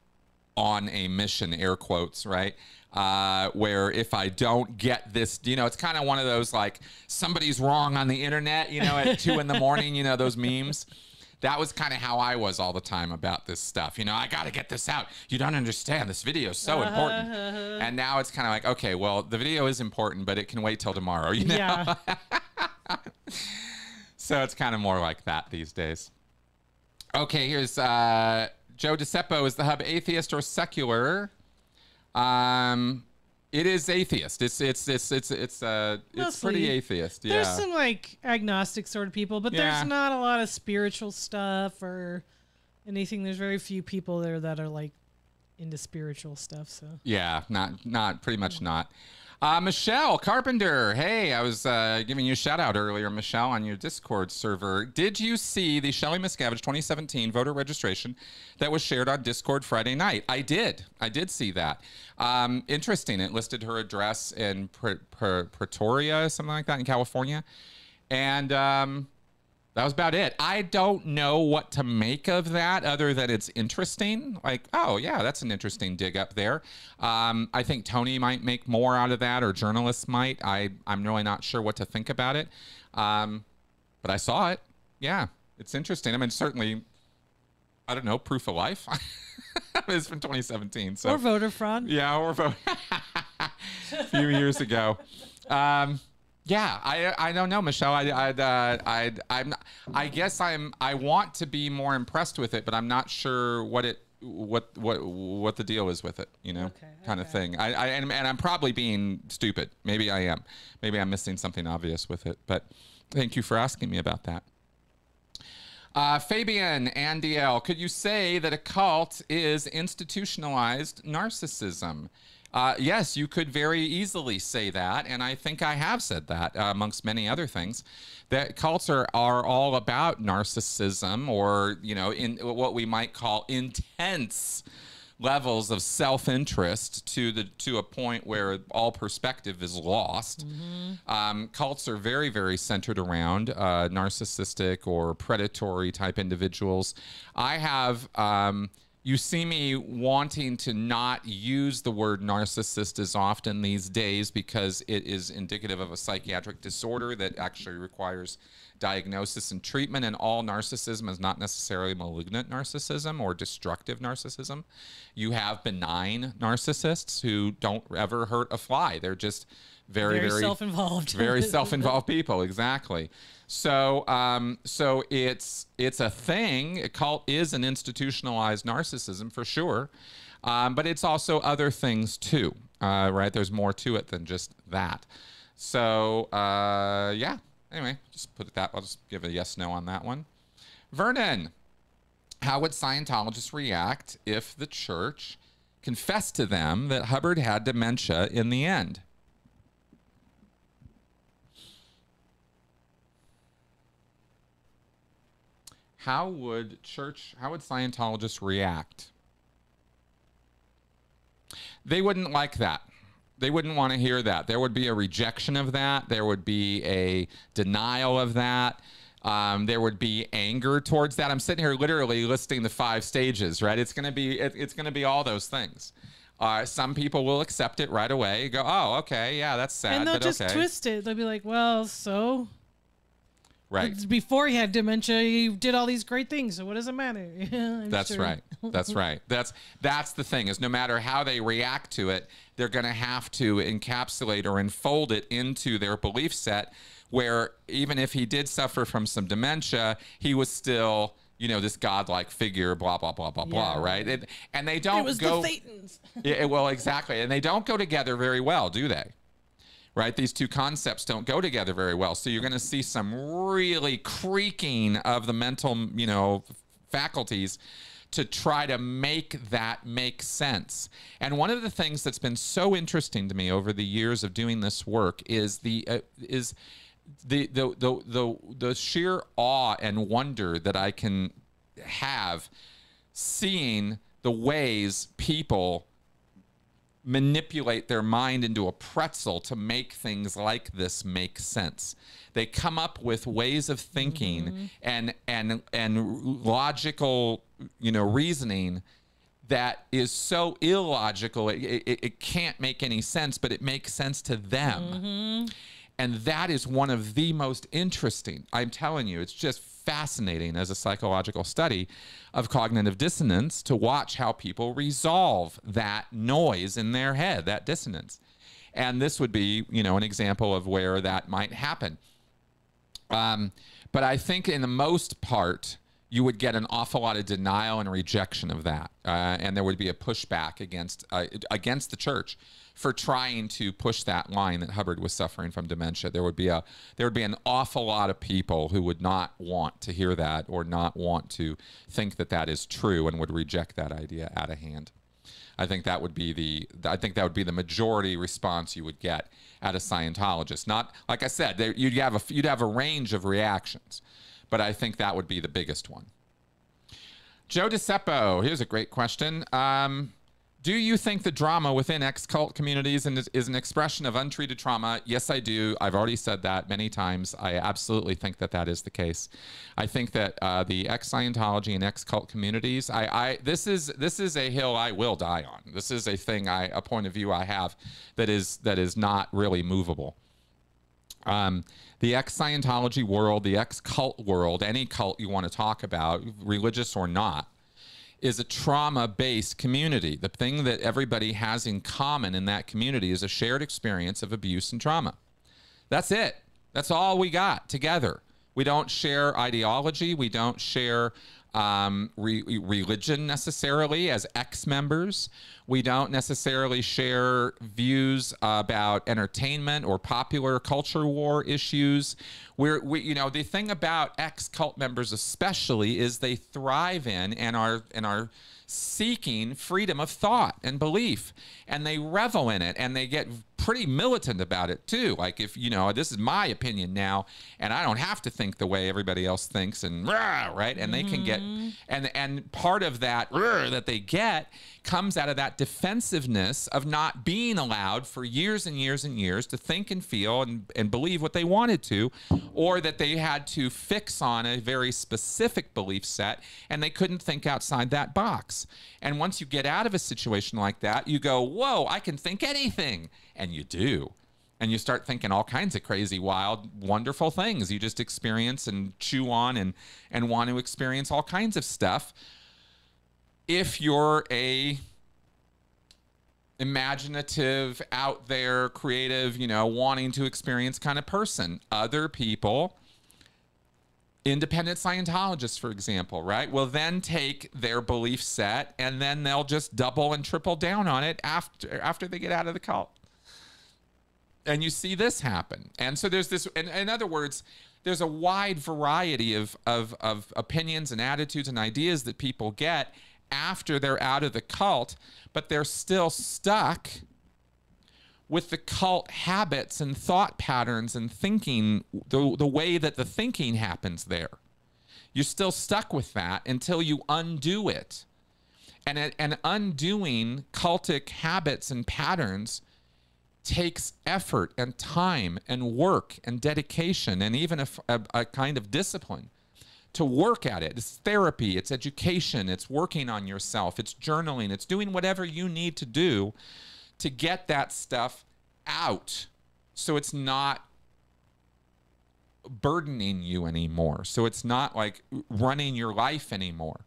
on a mission, air quotes, right? Uh, where if I don't get this, you know, it's kind of one of those like somebody's wrong on the internet, you know, at two in the morning, you know, those memes. That was kind of how I was all the time about this stuff. You know, I got to get this out. You don't understand. This video is so important. And now it's kind of like, okay, well, the video is important, but it can wait till tomorrow, you know? Yeah. (laughs) So it's kind of more like that these days. Okay, here's uh, Joe DeCepo. Is the hub atheist or secular? Um, it is atheist. It's it's it's it's it's uh it's pretty atheist. Yeah. There's some like agnostic sort of people, but Yeah. there's not a lot of spiritual stuff or anything. There's very few people there that are like into spiritual stuff. So Yeah, not not pretty much not. Uh, Michelle Carpenter, hey, I was uh, giving you a shout out earlier, Michelle, on your Discord server. Did you see the Shelley Miscavige 2017 voter registration that was shared on Discord Friday night? I did. I did see that. Um, interesting. It listed her address in Pre- Pre- Pretoria, something like that, in California, and um, that was about it. I don't know what to make of that other than it's interesting. Like, oh, yeah, that's an interesting dig up there. Um, I think Tony might make more out of that, or journalists might. I, I'm really not sure what to think about it. Um, but I saw it. Yeah, it's interesting. I mean, certainly, I don't know, proof of life. (laughs) it's from 2017. So or voter fraud. yeah, or vote (laughs) a few years ago. Um, yeah, I I don't know, Michelle. I I uh, I I'm I guess I'm I want to be more impressed with it, but I'm not sure what it what what what the deal is with it. You know, Okay, kind of thing. I, I and, and I'm probably being stupid. Maybe I am. Maybe I'm missing something obvious with it. But thank you for asking me about that. Uh, Fabian and DL, could you say that a cult is institutionalized narcissism? Uh, yes, you could very easily say that, and I think I have said that uh, amongst many other things. That cults are, are all about narcissism, or you know, in what we might call intense levels of self-interest to the to a point where all perspective is lost. Um, cults are very very centered around uh, narcissistic or predatory type individuals. I have. Um, you see me wanting to not use the word narcissist as often these days because it is indicative of a psychiatric disorder that actually requires diagnosis and treatment. And all narcissism is not necessarily malignant narcissism or destructive narcissism. You have benign narcissists who don't ever hurt a fly. They're just very, Very very, self-involved. (laughs) very self-involved people. Exactly. So, um, so it's it's a thing. A cult is an institutionalized narcissism for sure, um, but it's also other things too. Uh, right? There's more to it than just that. So, uh, yeah. Anyway, just put it that. I'll just give a yes no on that one. Vernon, how would Scientologists react if the church confessed to them that Hubbard had dementia in the end? How would church, how would Scientologists react? They wouldn't like that. They wouldn't want to hear that. There would be a rejection of that. There would be a denial of that. Um, there would be anger towards that. I'm sitting here literally listing the five stages, right? It's gonna be it, it's gonna be all those things. Uh, some people will accept it right away. Go, oh, okay, yeah, that's sad, and they'll just okay, twist it. They'll be like, "Well, so right? before he had dementia, he did all these great things. So what does it matter?" (laughs) That's sure. right. That's right. That's that's the thing is no matter how they react to it, they're going to have to encapsulate or enfold it into their belief set where even if he did suffer from some dementia, he was still, you know, this godlike figure blah blah blah blah blah, right? It, and they don't It was go the Thetans. yeah, well, exactly. And they don't go together very well, do they? Right? These two concepts don't go together very well. So you're going to see some really creaking of the mental, you know, faculties to try to make that make sense. And one of the things that's been so interesting to me over the years of doing this work is the uh, is the, the the the the sheer awe and wonder that I can have seeing the ways people manipulate their mind into a pretzel to make things like this make sense. They come up with ways of thinking mm-hmm. and and and logical, you know, reasoning that is so illogical it, it, it can't make any sense but it makes sense to them. Mm-hmm. And that is one of the most interesting i'm telling you it's just fascinating as a psychological study of cognitive dissonance to watch how people resolve that noise in their head that dissonance. And this would be you know an example of where that might happen. Um, but I think in the most part, you would get an awful lot of denial and rejection of that, uh, and there would be a pushback against uh, against the church for trying to push that line that Hubbard was suffering from dementia. There would be a there would be an awful lot of people who would not want to hear that or not want to think that that is true and would reject that idea out of hand. I think that would be the I think that would be the majority response you would get at a Scientologist. Not like I said, you'd have a you'd have a range of reactions, but I think that would be the biggest one. Joe DeCeppo, here's a great question. Um, do you think the drama within ex cult communities is an expression of untreated trauma? Yes, I do. I've already said that many times. I absolutely think that that is the case. I think that uh, the ex Scientology and ex cult communities, I, I this is this is a hill I will die on. This is a thing I a point of view I have that is that is not really movable. Um, the ex Scientology world, the ex cult world, any cult you want to talk about, religious or not, is a trauma based community. The thing that everybody has in common in that community is a shared experience of abuse and trauma. That's it. That's all we got together. We don't share ideology. We don't share um, re- religion necessarily as ex members. We don't necessarily share views about entertainment or popular culture war issues. We're, we, you know, the thing about ex cult members, especially, is they thrive in and are and are seeking freedom of thought and belief, and they revel in it, and they get pretty militant about it too. Like if you know, this is my opinion now, and I don't have to think the way everybody else thinks, and rah, right, and they can get, mm-hmm. and and part of that rah, that they get comes out of that defensiveness of not being allowed for years and years and years to think and feel and, and believe what they wanted to, or that they had to fix on a very specific belief set and they couldn't think outside that box. And once you get out of a situation like that, you go, Whoa, I can think anything. And you do. And you start thinking all kinds of crazy, wild, wonderful things. You just experience and chew on and, and want to experience all kinds of stuff if you're a imaginative out there creative you know wanting to experience kind of person other people independent scientologists for example right will then take their belief set and then they'll just double and triple down on it after after they get out of the cult. And you see this happen. And so there's this in, in other words there's a wide variety of, of, of opinions and attitudes and ideas that people get after they're out of the cult, but they're still stuck with the cult habits and thought patterns and thinking, the, the way that the thinking happens there. You're still stuck with that until you undo it. And, and undoing cultic habits and patterns takes effort and time and work and dedication and even a, a, a kind of discipline to work at it. It's therapy, it's education, it's working on yourself, it's journaling, it's doing whatever you need to do to get that stuff out so it's not burdening you anymore. So it's not like running your life anymore.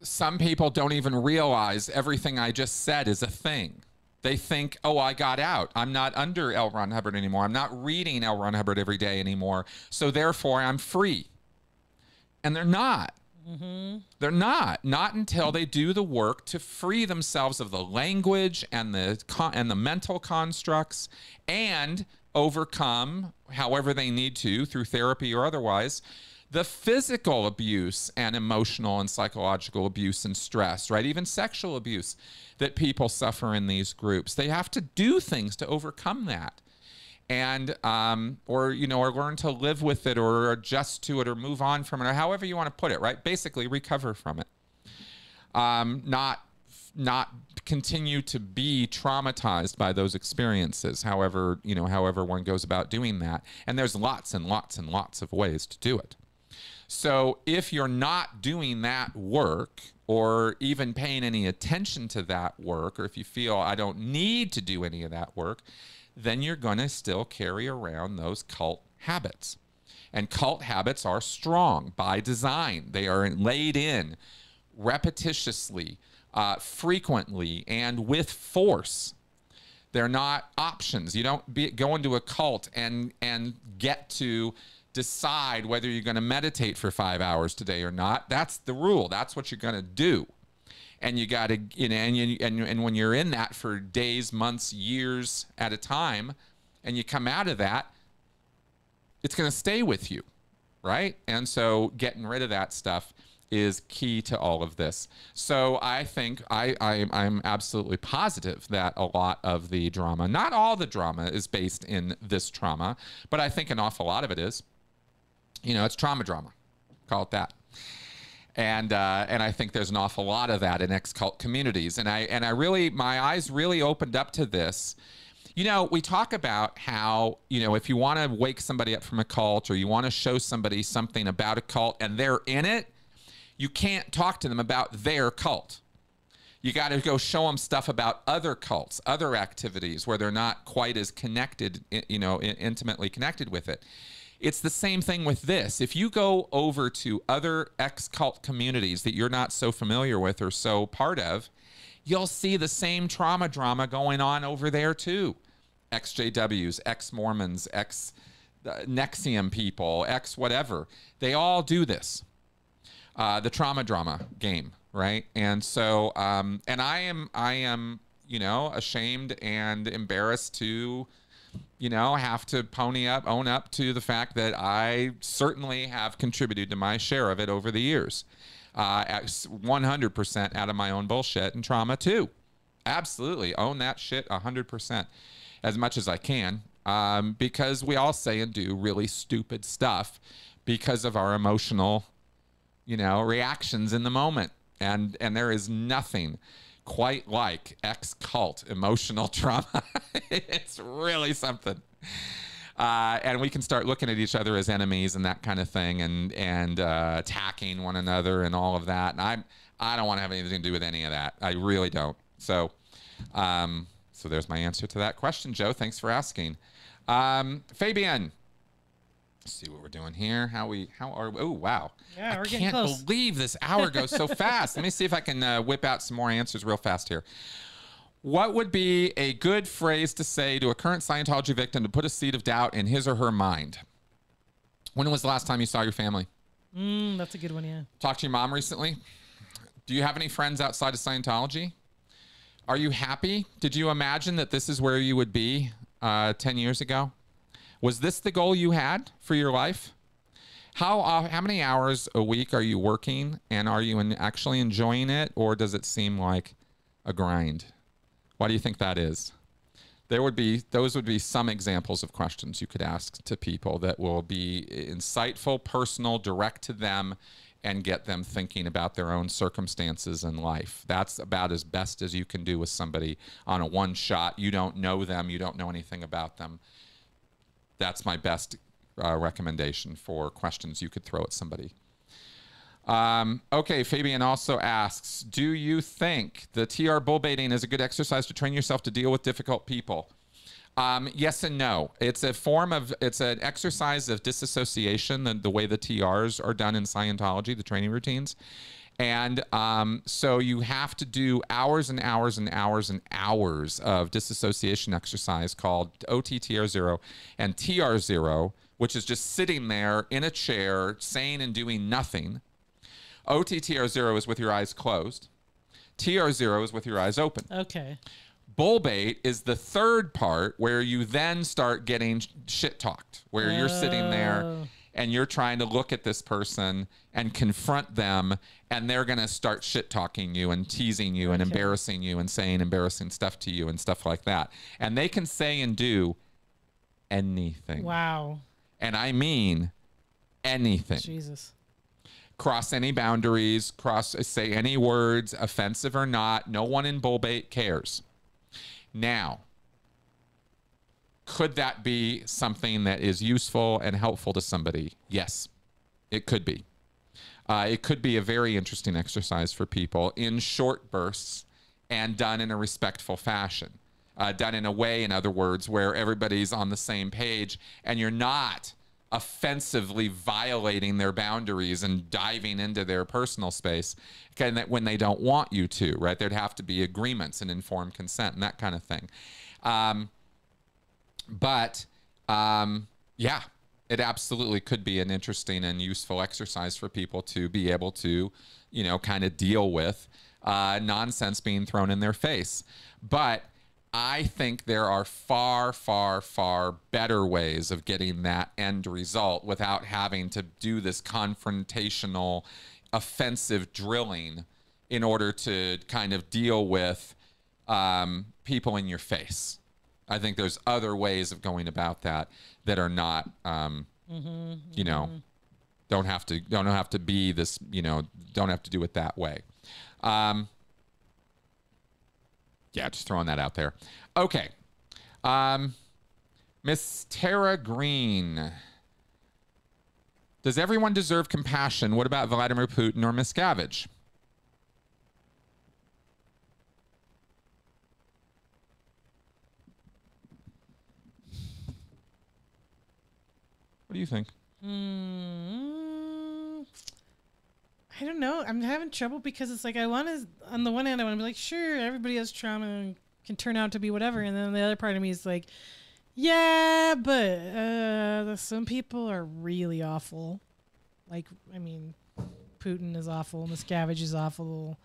Some people don't even realize everything I just said is a thing. They think, oh, I got out. I'm not under L. Ron Hubbard anymore. I'm not reading L. Ron Hubbard every day anymore. So therefore, I'm free. And they're not. Mm-hmm. They're not. Not until they do the work to free themselves of the language and the con- and the mental constructs and overcome, however they need to, through therapy or otherwise, the physical abuse and emotional and psychological abuse and stress, right? Even sexual abuse that people suffer in these groups. They have to do things to overcome that. And, um, or, you know, or learn to live with it or adjust to it or move on from it or however you want to put it, right? Basically, recover from it. Um, not, not continue to be traumatized by those experiences, however, you know, however one goes about doing that. And there's lots and lots and lots of ways to do it. So if you're not doing that work or even paying any attention to that work, or if you feel I don't need to do any of that work, then you're going to still carry around those cult habits. And cult habits are strong by design, they are laid in repetitiously, uh, frequently, and with force. They're not options. You don't be, go into a cult and and get to decide whether you're going to meditate for five hours today or not. That's the rule. That's what you're going to do. And you got to, you know, and, you, and, and when you're in that for days, months, years at a time, and you come out of that, it's going to stay with you, right? And so getting rid of that stuff is key to all of this. So I think I, I I'm absolutely positive that a lot of the drama, not all the drama, is based in this trauma, but I think an awful lot of it is. You know, it's trauma drama. Call it that. And uh, and I think there's an awful lot of that in ex cult communities. And I and I really my eyes really opened up to this. You know, we talk about how, you know, if you want to wake somebody up from a cult or you want to show somebody something about a cult and they're in it, you can't talk to them about their cult. You got to go show them stuff about other cults, other activities where they're not quite as connected, you know, intimately connected with it. It's the same thing with this. If you go over to other ex cult communities that you're not so familiar with or so part of, you'll see the same trauma drama going on over there too. XJWs, ex Mormons, ex uh, NXIVM people, ex whatever. They all do this. Uh, the trauma drama game, right? And so, um, and I am, I am, you know, ashamed and embarrassed to you know, have to pony up, own up to the fact that I certainly have contributed to my share of it over the years. Uh, 100% out of my own bullshit and trauma, too. Absolutely. Own that shit 100% as much as I can um, because we all say and do really stupid stuff because of our emotional, you know, reactions in the moment. And, and there is nothing quite like ex cult emotional (laughs) trauma. it's really something. Uh, and we can start looking at each other as enemies and that kind of thing, and and uh, attacking one another and all of that. And I I don't want to have anything to do with any of that. I really don't. So, um, so there's my answer to that question, Joe. Thanks for asking. Um, Fabian, Let's see what we're doing here. How we? How are? We? Oh wow! Yeah, we're I can't believe this hour goes so (laughs) fast. Let me see if I can uh, whip out some more answers real fast here. What would be a good phrase to say to a current Scientology victim to put a seed of doubt in his or her mind? When was the last time you saw your family? Mm, that's a good one. Yeah. Talk to your mom recently. Do you have any friends outside of Scientology? Are you happy? Did you imagine that this is where you would be uh, 10 years ago? Was this the goal you had for your life? How uh, how many hours a week are you working, and are you in, actually enjoying it, or does it seem like a grind? Why do you think that is? There would be those would be some examples of questions you could ask to people that will be insightful, personal, direct to them, and get them thinking about their own circumstances in life. That's about as best as you can do with somebody on a one shot. You don't know them, you don't know anything about them that's my best uh, recommendation for questions you could throw at somebody. Um, okay, Fabian also asks Do you think the TR bull baiting is a good exercise to train yourself to deal with difficult people? Um, yes and no. It's a form of, it's an exercise of disassociation, the, the way the TRs are done in Scientology, the training routines. And um, so you have to do hours and hours and hours and hours of disassociation exercise called OTTR0 and TR0, which is just sitting there in a chair, saying and doing nothing. OTTR0 is with your eyes closed. TR0 is with your eyes open. Okay. Bull bait is the third part where you then start getting shit talked, where you're sitting there Oh. And you're trying to look at this person and confront them and they're going to start shit talking you and teasing you and embarrassing you and saying embarrassing stuff to you and stuff like that. And they can say and do anything. Wow. And I mean anything. Jesus. Cross any boundaries, cross say any words, offensive or not. No one in bullbait cares. Now, could that be something that is useful and helpful to somebody? Yes, it could be. uh, it could be a very interesting exercise for people in short bursts and done in a respectful fashion. Uh, done in a way, in other words, where everybody's on the same page and you're not offensively violating their boundaries and diving into their personal space okay, that when they don't want you to, right? There'd have to be agreements and informed consent and that kind of thing. Um, but um, yeah, it absolutely could be an interesting and useful exercise for people to be able to, you know, kind of deal with uh, nonsense being thrown in their face. But I think there are far, far, far better ways of getting that end result without having to do this confrontational, offensive drilling in order to kind of deal with um, people in your face. I think there's other ways of going about that that are not, um, mm-hmm, you know, mm-hmm. don't have to don't have to be this, you know, don't have to do it that way. Um, yeah, just throwing that out there. Okay. Um, Miss Tara Green. Does everyone deserve compassion? What about Vladimir Putin or Miscavige? What do you think? Mm, I don't know. I'm having trouble because it's like I want to. On the one hand, I want to be like, sure, everybody has trauma and can turn out to be whatever, and then the other part of me is like, yeah, but uh, some people are really awful. Like, I mean, Putin is awful. Miscavige is awful.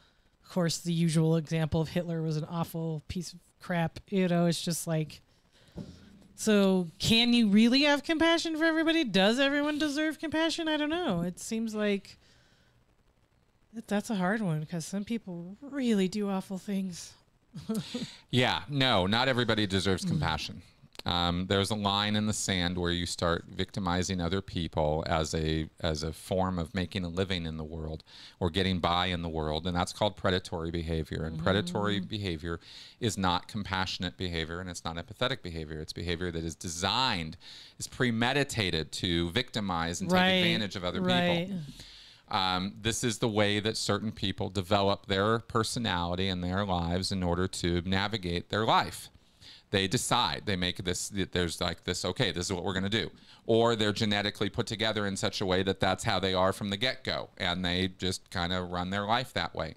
Of course, the usual example of Hitler was an awful piece of crap. You know, it's just like. So, can you really have compassion for everybody? Does everyone deserve compassion? I don't know. It seems like that's a hard one because some people really do awful things. (laughs) yeah, no, not everybody deserves mm. compassion. Um, there's a line in the sand where you start victimizing other people as a as a form of making a living in the world or getting by in the world, and that's called predatory behavior. And mm. predatory behavior is not compassionate behavior, and it's not empathetic behavior. It's behavior that is designed, is premeditated to victimize and right. take advantage of other right. people. Um, this is the way that certain people develop their personality and their lives in order to navigate their life. They decide, they make this, there's like this, okay, this is what we're going to do. Or they're genetically put together in such a way that that's how they are from the get go. And they just kind of run their life that way.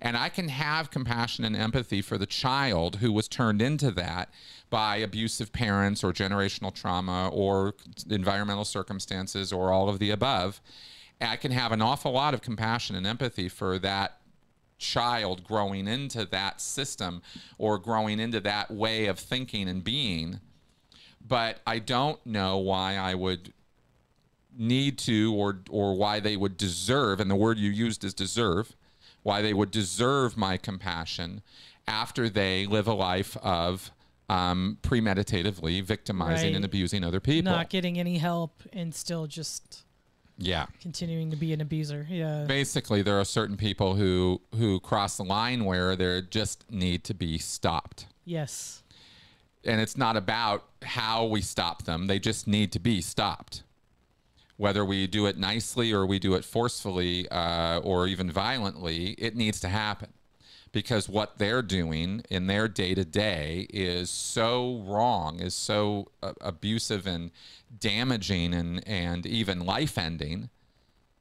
And I can have compassion and empathy for the child who was turned into that by abusive parents or generational trauma or environmental circumstances or all of the above I can have an awful lot of compassion and empathy for that child growing into that system or growing into that way of thinking and being. But I don't know why I would need to or or why they would deserve and the word you used is deserve why they would deserve my compassion after they live a life of um, premeditatively victimizing right. and abusing other people not getting any help and still just yeah. Continuing to be an abuser. Yeah. Basically there are certain people who who cross the line where they just need to be stopped. Yes. And it's not about how we stop them. They just need to be stopped. Whether we do it nicely or we do it forcefully uh, or even violently it needs to happen because what they're doing in their day to day is so wrong, is so uh, abusive and damaging and, and even life ending.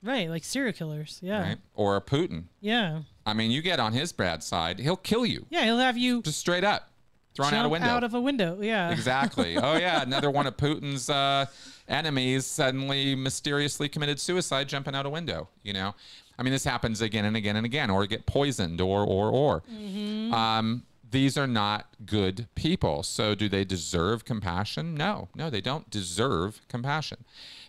Right, like serial killers. Yeah. Right? Or a Putin. Yeah. I mean, you get on his bad side, he'll kill you. Yeah, he'll have you just straight up thrown out a window. Out of a window. Yeah. Exactly. oh yeah, (laughs) another one of Putin's uh, enemies suddenly mysteriously committed suicide, jumping out a window. You know, I mean, this happens again and again and again, or get poisoned, or or or. Mm-hmm. Um, these are not good people. So, do they deserve compassion? No, no, they don't deserve compassion.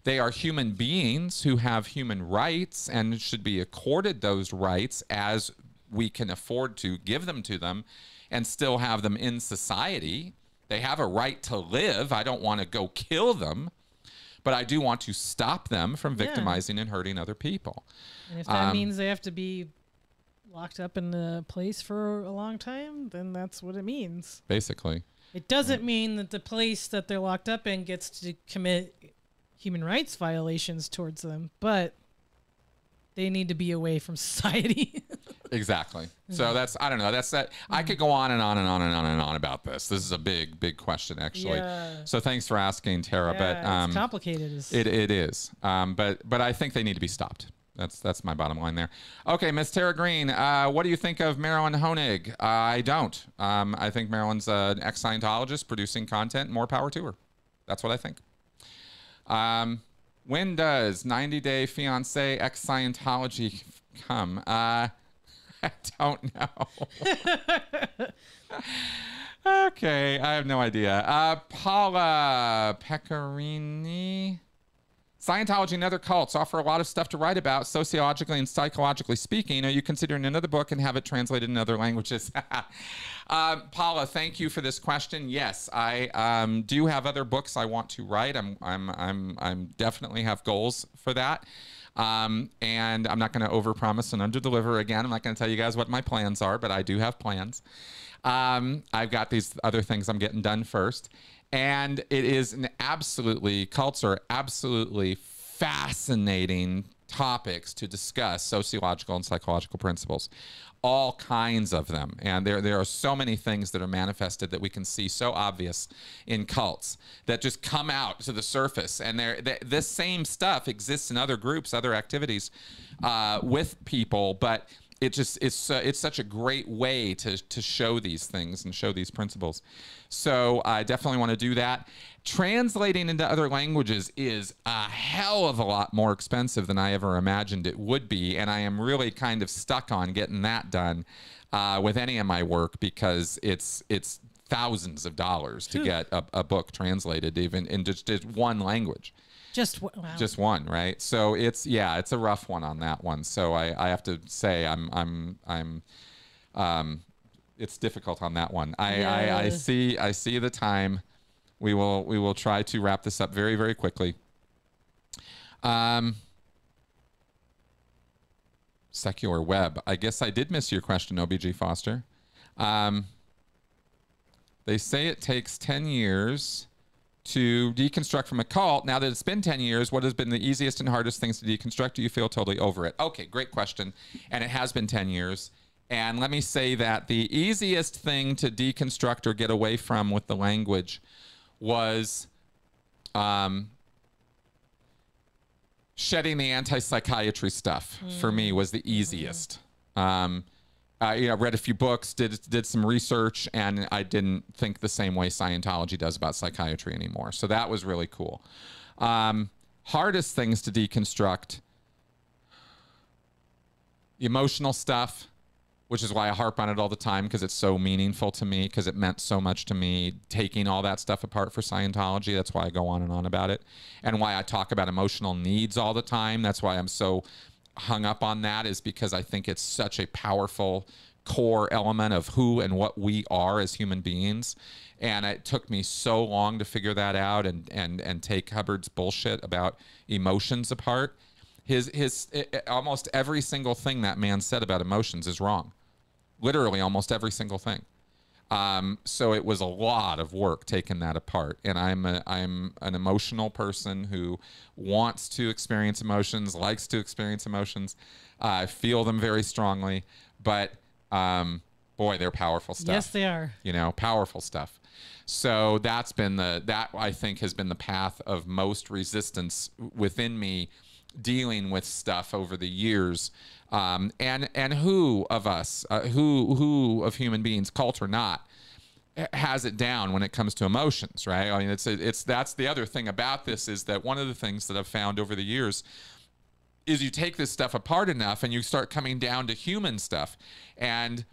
They are human beings who have human rights and should be accorded those rights as we can afford to give them to them and still have them in society. They have a right to live. I don't want to go kill them but I do want to stop them from victimizing yeah. and hurting other people. And if that um, means they have to be locked up in a place for a long time, then that's what it means. Basically. It doesn't mean that the place that they're locked up in gets to commit human rights violations towards them, but they need to be away from (laughs) society. Exactly. So that's I don't know. That's that. I could go on and on and on and on and on about this. This is a big, big question, actually. Yeah. So thanks for asking, Tara. Yeah, but um, it's complicated. It it is. Um, but but I think they need to be stopped. That's that's my bottom line there. Okay, Miss Tara Green, uh, what do you think of Marilyn Honig? I don't. Um, I think Marilyn's an ex Scientologist producing content. More power to her. That's what I think. Um, when does 90 Day Fiance ex Scientology come? Uh, I don't know. (laughs) okay, I have no idea. Uh, Paula Pecorini. Scientology and other cults offer a lot of stuff to write about, sociologically and psychologically speaking. Are you considering another book and have it translated in other languages? (laughs) um, Paula, thank you for this question. Yes, I um, do have other books I want to write. I'm, I'm, I'm, I'm definitely have goals for that. Um, and I'm not going to overpromise and underdeliver again. I'm not going to tell you guys what my plans are, but I do have plans. Um, I've got these other things I'm getting done first. And it is an absolutely, cults are absolutely fascinating topics to discuss sociological and psychological principles all kinds of them and there there are so many things that are manifested that we can see so obvious in cults that just come out to the surface and there th- this same stuff exists in other groups other activities uh, with people but it just it's uh, it's such a great way to to show these things and show these principles. So I definitely want to do that. Translating into other languages is a hell of a lot more expensive than I ever imagined it would be, and I am really kind of stuck on getting that done uh, with any of my work because it's it's thousands of dollars to get a, a book translated even in just, just one language. Just wow. just one right? So it's yeah it's a rough one on that one. So i i have to say i'm i'm i'm um it's difficult on that one. I i, I see i see the time we will we will try to wrap this up very very quickly um secular web i guess i did miss your question obg foster um they say it takes 10 years to deconstruct from a cult. Now that it's been 10 years, what has been the easiest and hardest things to deconstruct? Do you feel totally over it? Okay, great question. And it has been 10 years. And let me say that the easiest thing to deconstruct or get away from with the language was um, shedding the anti-psychiatry stuff for me was the easiest. Um, I you know, read a few books, did did some research, and I didn't think the same way Scientology does about psychiatry anymore. So that was really cool. Um, hardest things to deconstruct: emotional stuff, which is why I harp on it all the time because it's so meaningful to me because it meant so much to me taking all that stuff apart for Scientology. That's why I go on and on about it, and why I talk about emotional needs all the time. That's why I'm so hung up on that is because I think it's such a powerful core element of who and what we are as human beings. And it took me so long to figure that out and and and take Hubbard's bullshit about emotions apart. His his i i- almost every single thing that man said about emotions is wrong. Literally almost every single thing. Um, so it was a lot of work taking that apart. And I'm a, I'm an emotional person who wants to experience emotions, likes to experience emotions. Uh, I feel them very strongly, but um, boy, they're powerful stuff yes, they are. you know powerful stuff so that's been the that i think has been the path of most resistance within me dealing with stuff over the years. Um, and and who of us uh, who who of human beings cult or not has it down when it comes to emotions right? I mean it's it's that's the other thing about this is that one of the things that i've found over the years is you take this stuff apart enough and you start coming down to human stuff. And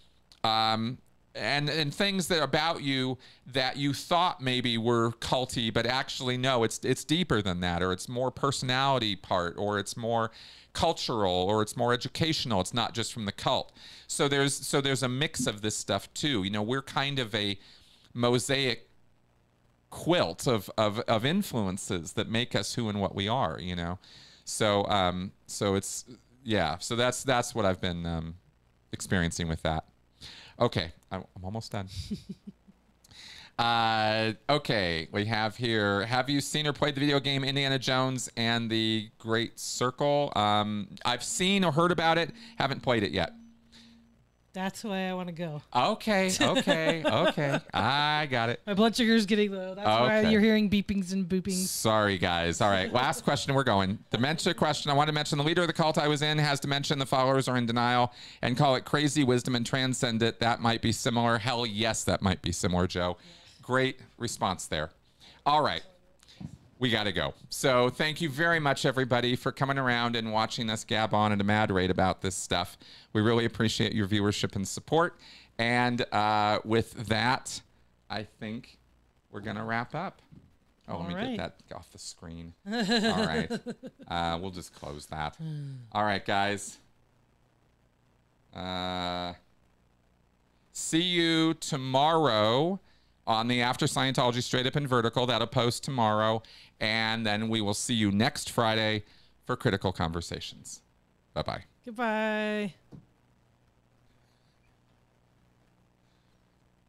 um and and things that about you that you thought maybe were culty but actually no it's it's deeper than that or it's more personality part or it's more cultural or it's more educational it's not just from the cult so there's so there's a mix of this stuff too you know we're kind of a mosaic quilt of, of, of influences that make us who and what we are, you know? So, um, so it's, yeah, so that's, that's what I've been, um, experiencing with that. Okay. I'm, I'm almost done. (laughs) Uh, okay, we have here. Have you seen or played the video game Indiana Jones and the Great Circle? Um, I've seen or heard about it. Haven't played it yet. That's why I want to go. Okay, (laughs) okay, okay. I got it. My blood sugar's getting low. That's why you're hearing beepings and boopings. Sorry, guys. All right. Last question. We're going. Dementia question. I want to mention the leader of the cult I was in has dementia. and The followers are in denial and call it crazy wisdom and transcend it. That might be similar. Hell yes, that might be similar, Joe. Great response there. All right. We got to go. So thank you very much, everybody, for coming around and watching us gab on at a mad rate about this stuff. We really appreciate your viewership and support. And uh, with that, I think we're going to wrap up. Oh, let me All get that off the screen. All right. (laughs) Uh, we'll just close that. All right, guys. Uh, see you tomorrow on the After Scientology Straight Up and Vertical. That'll post tomorrow. And then we will see you next Friday for Critical Conversations. Bye bye. Goodbye.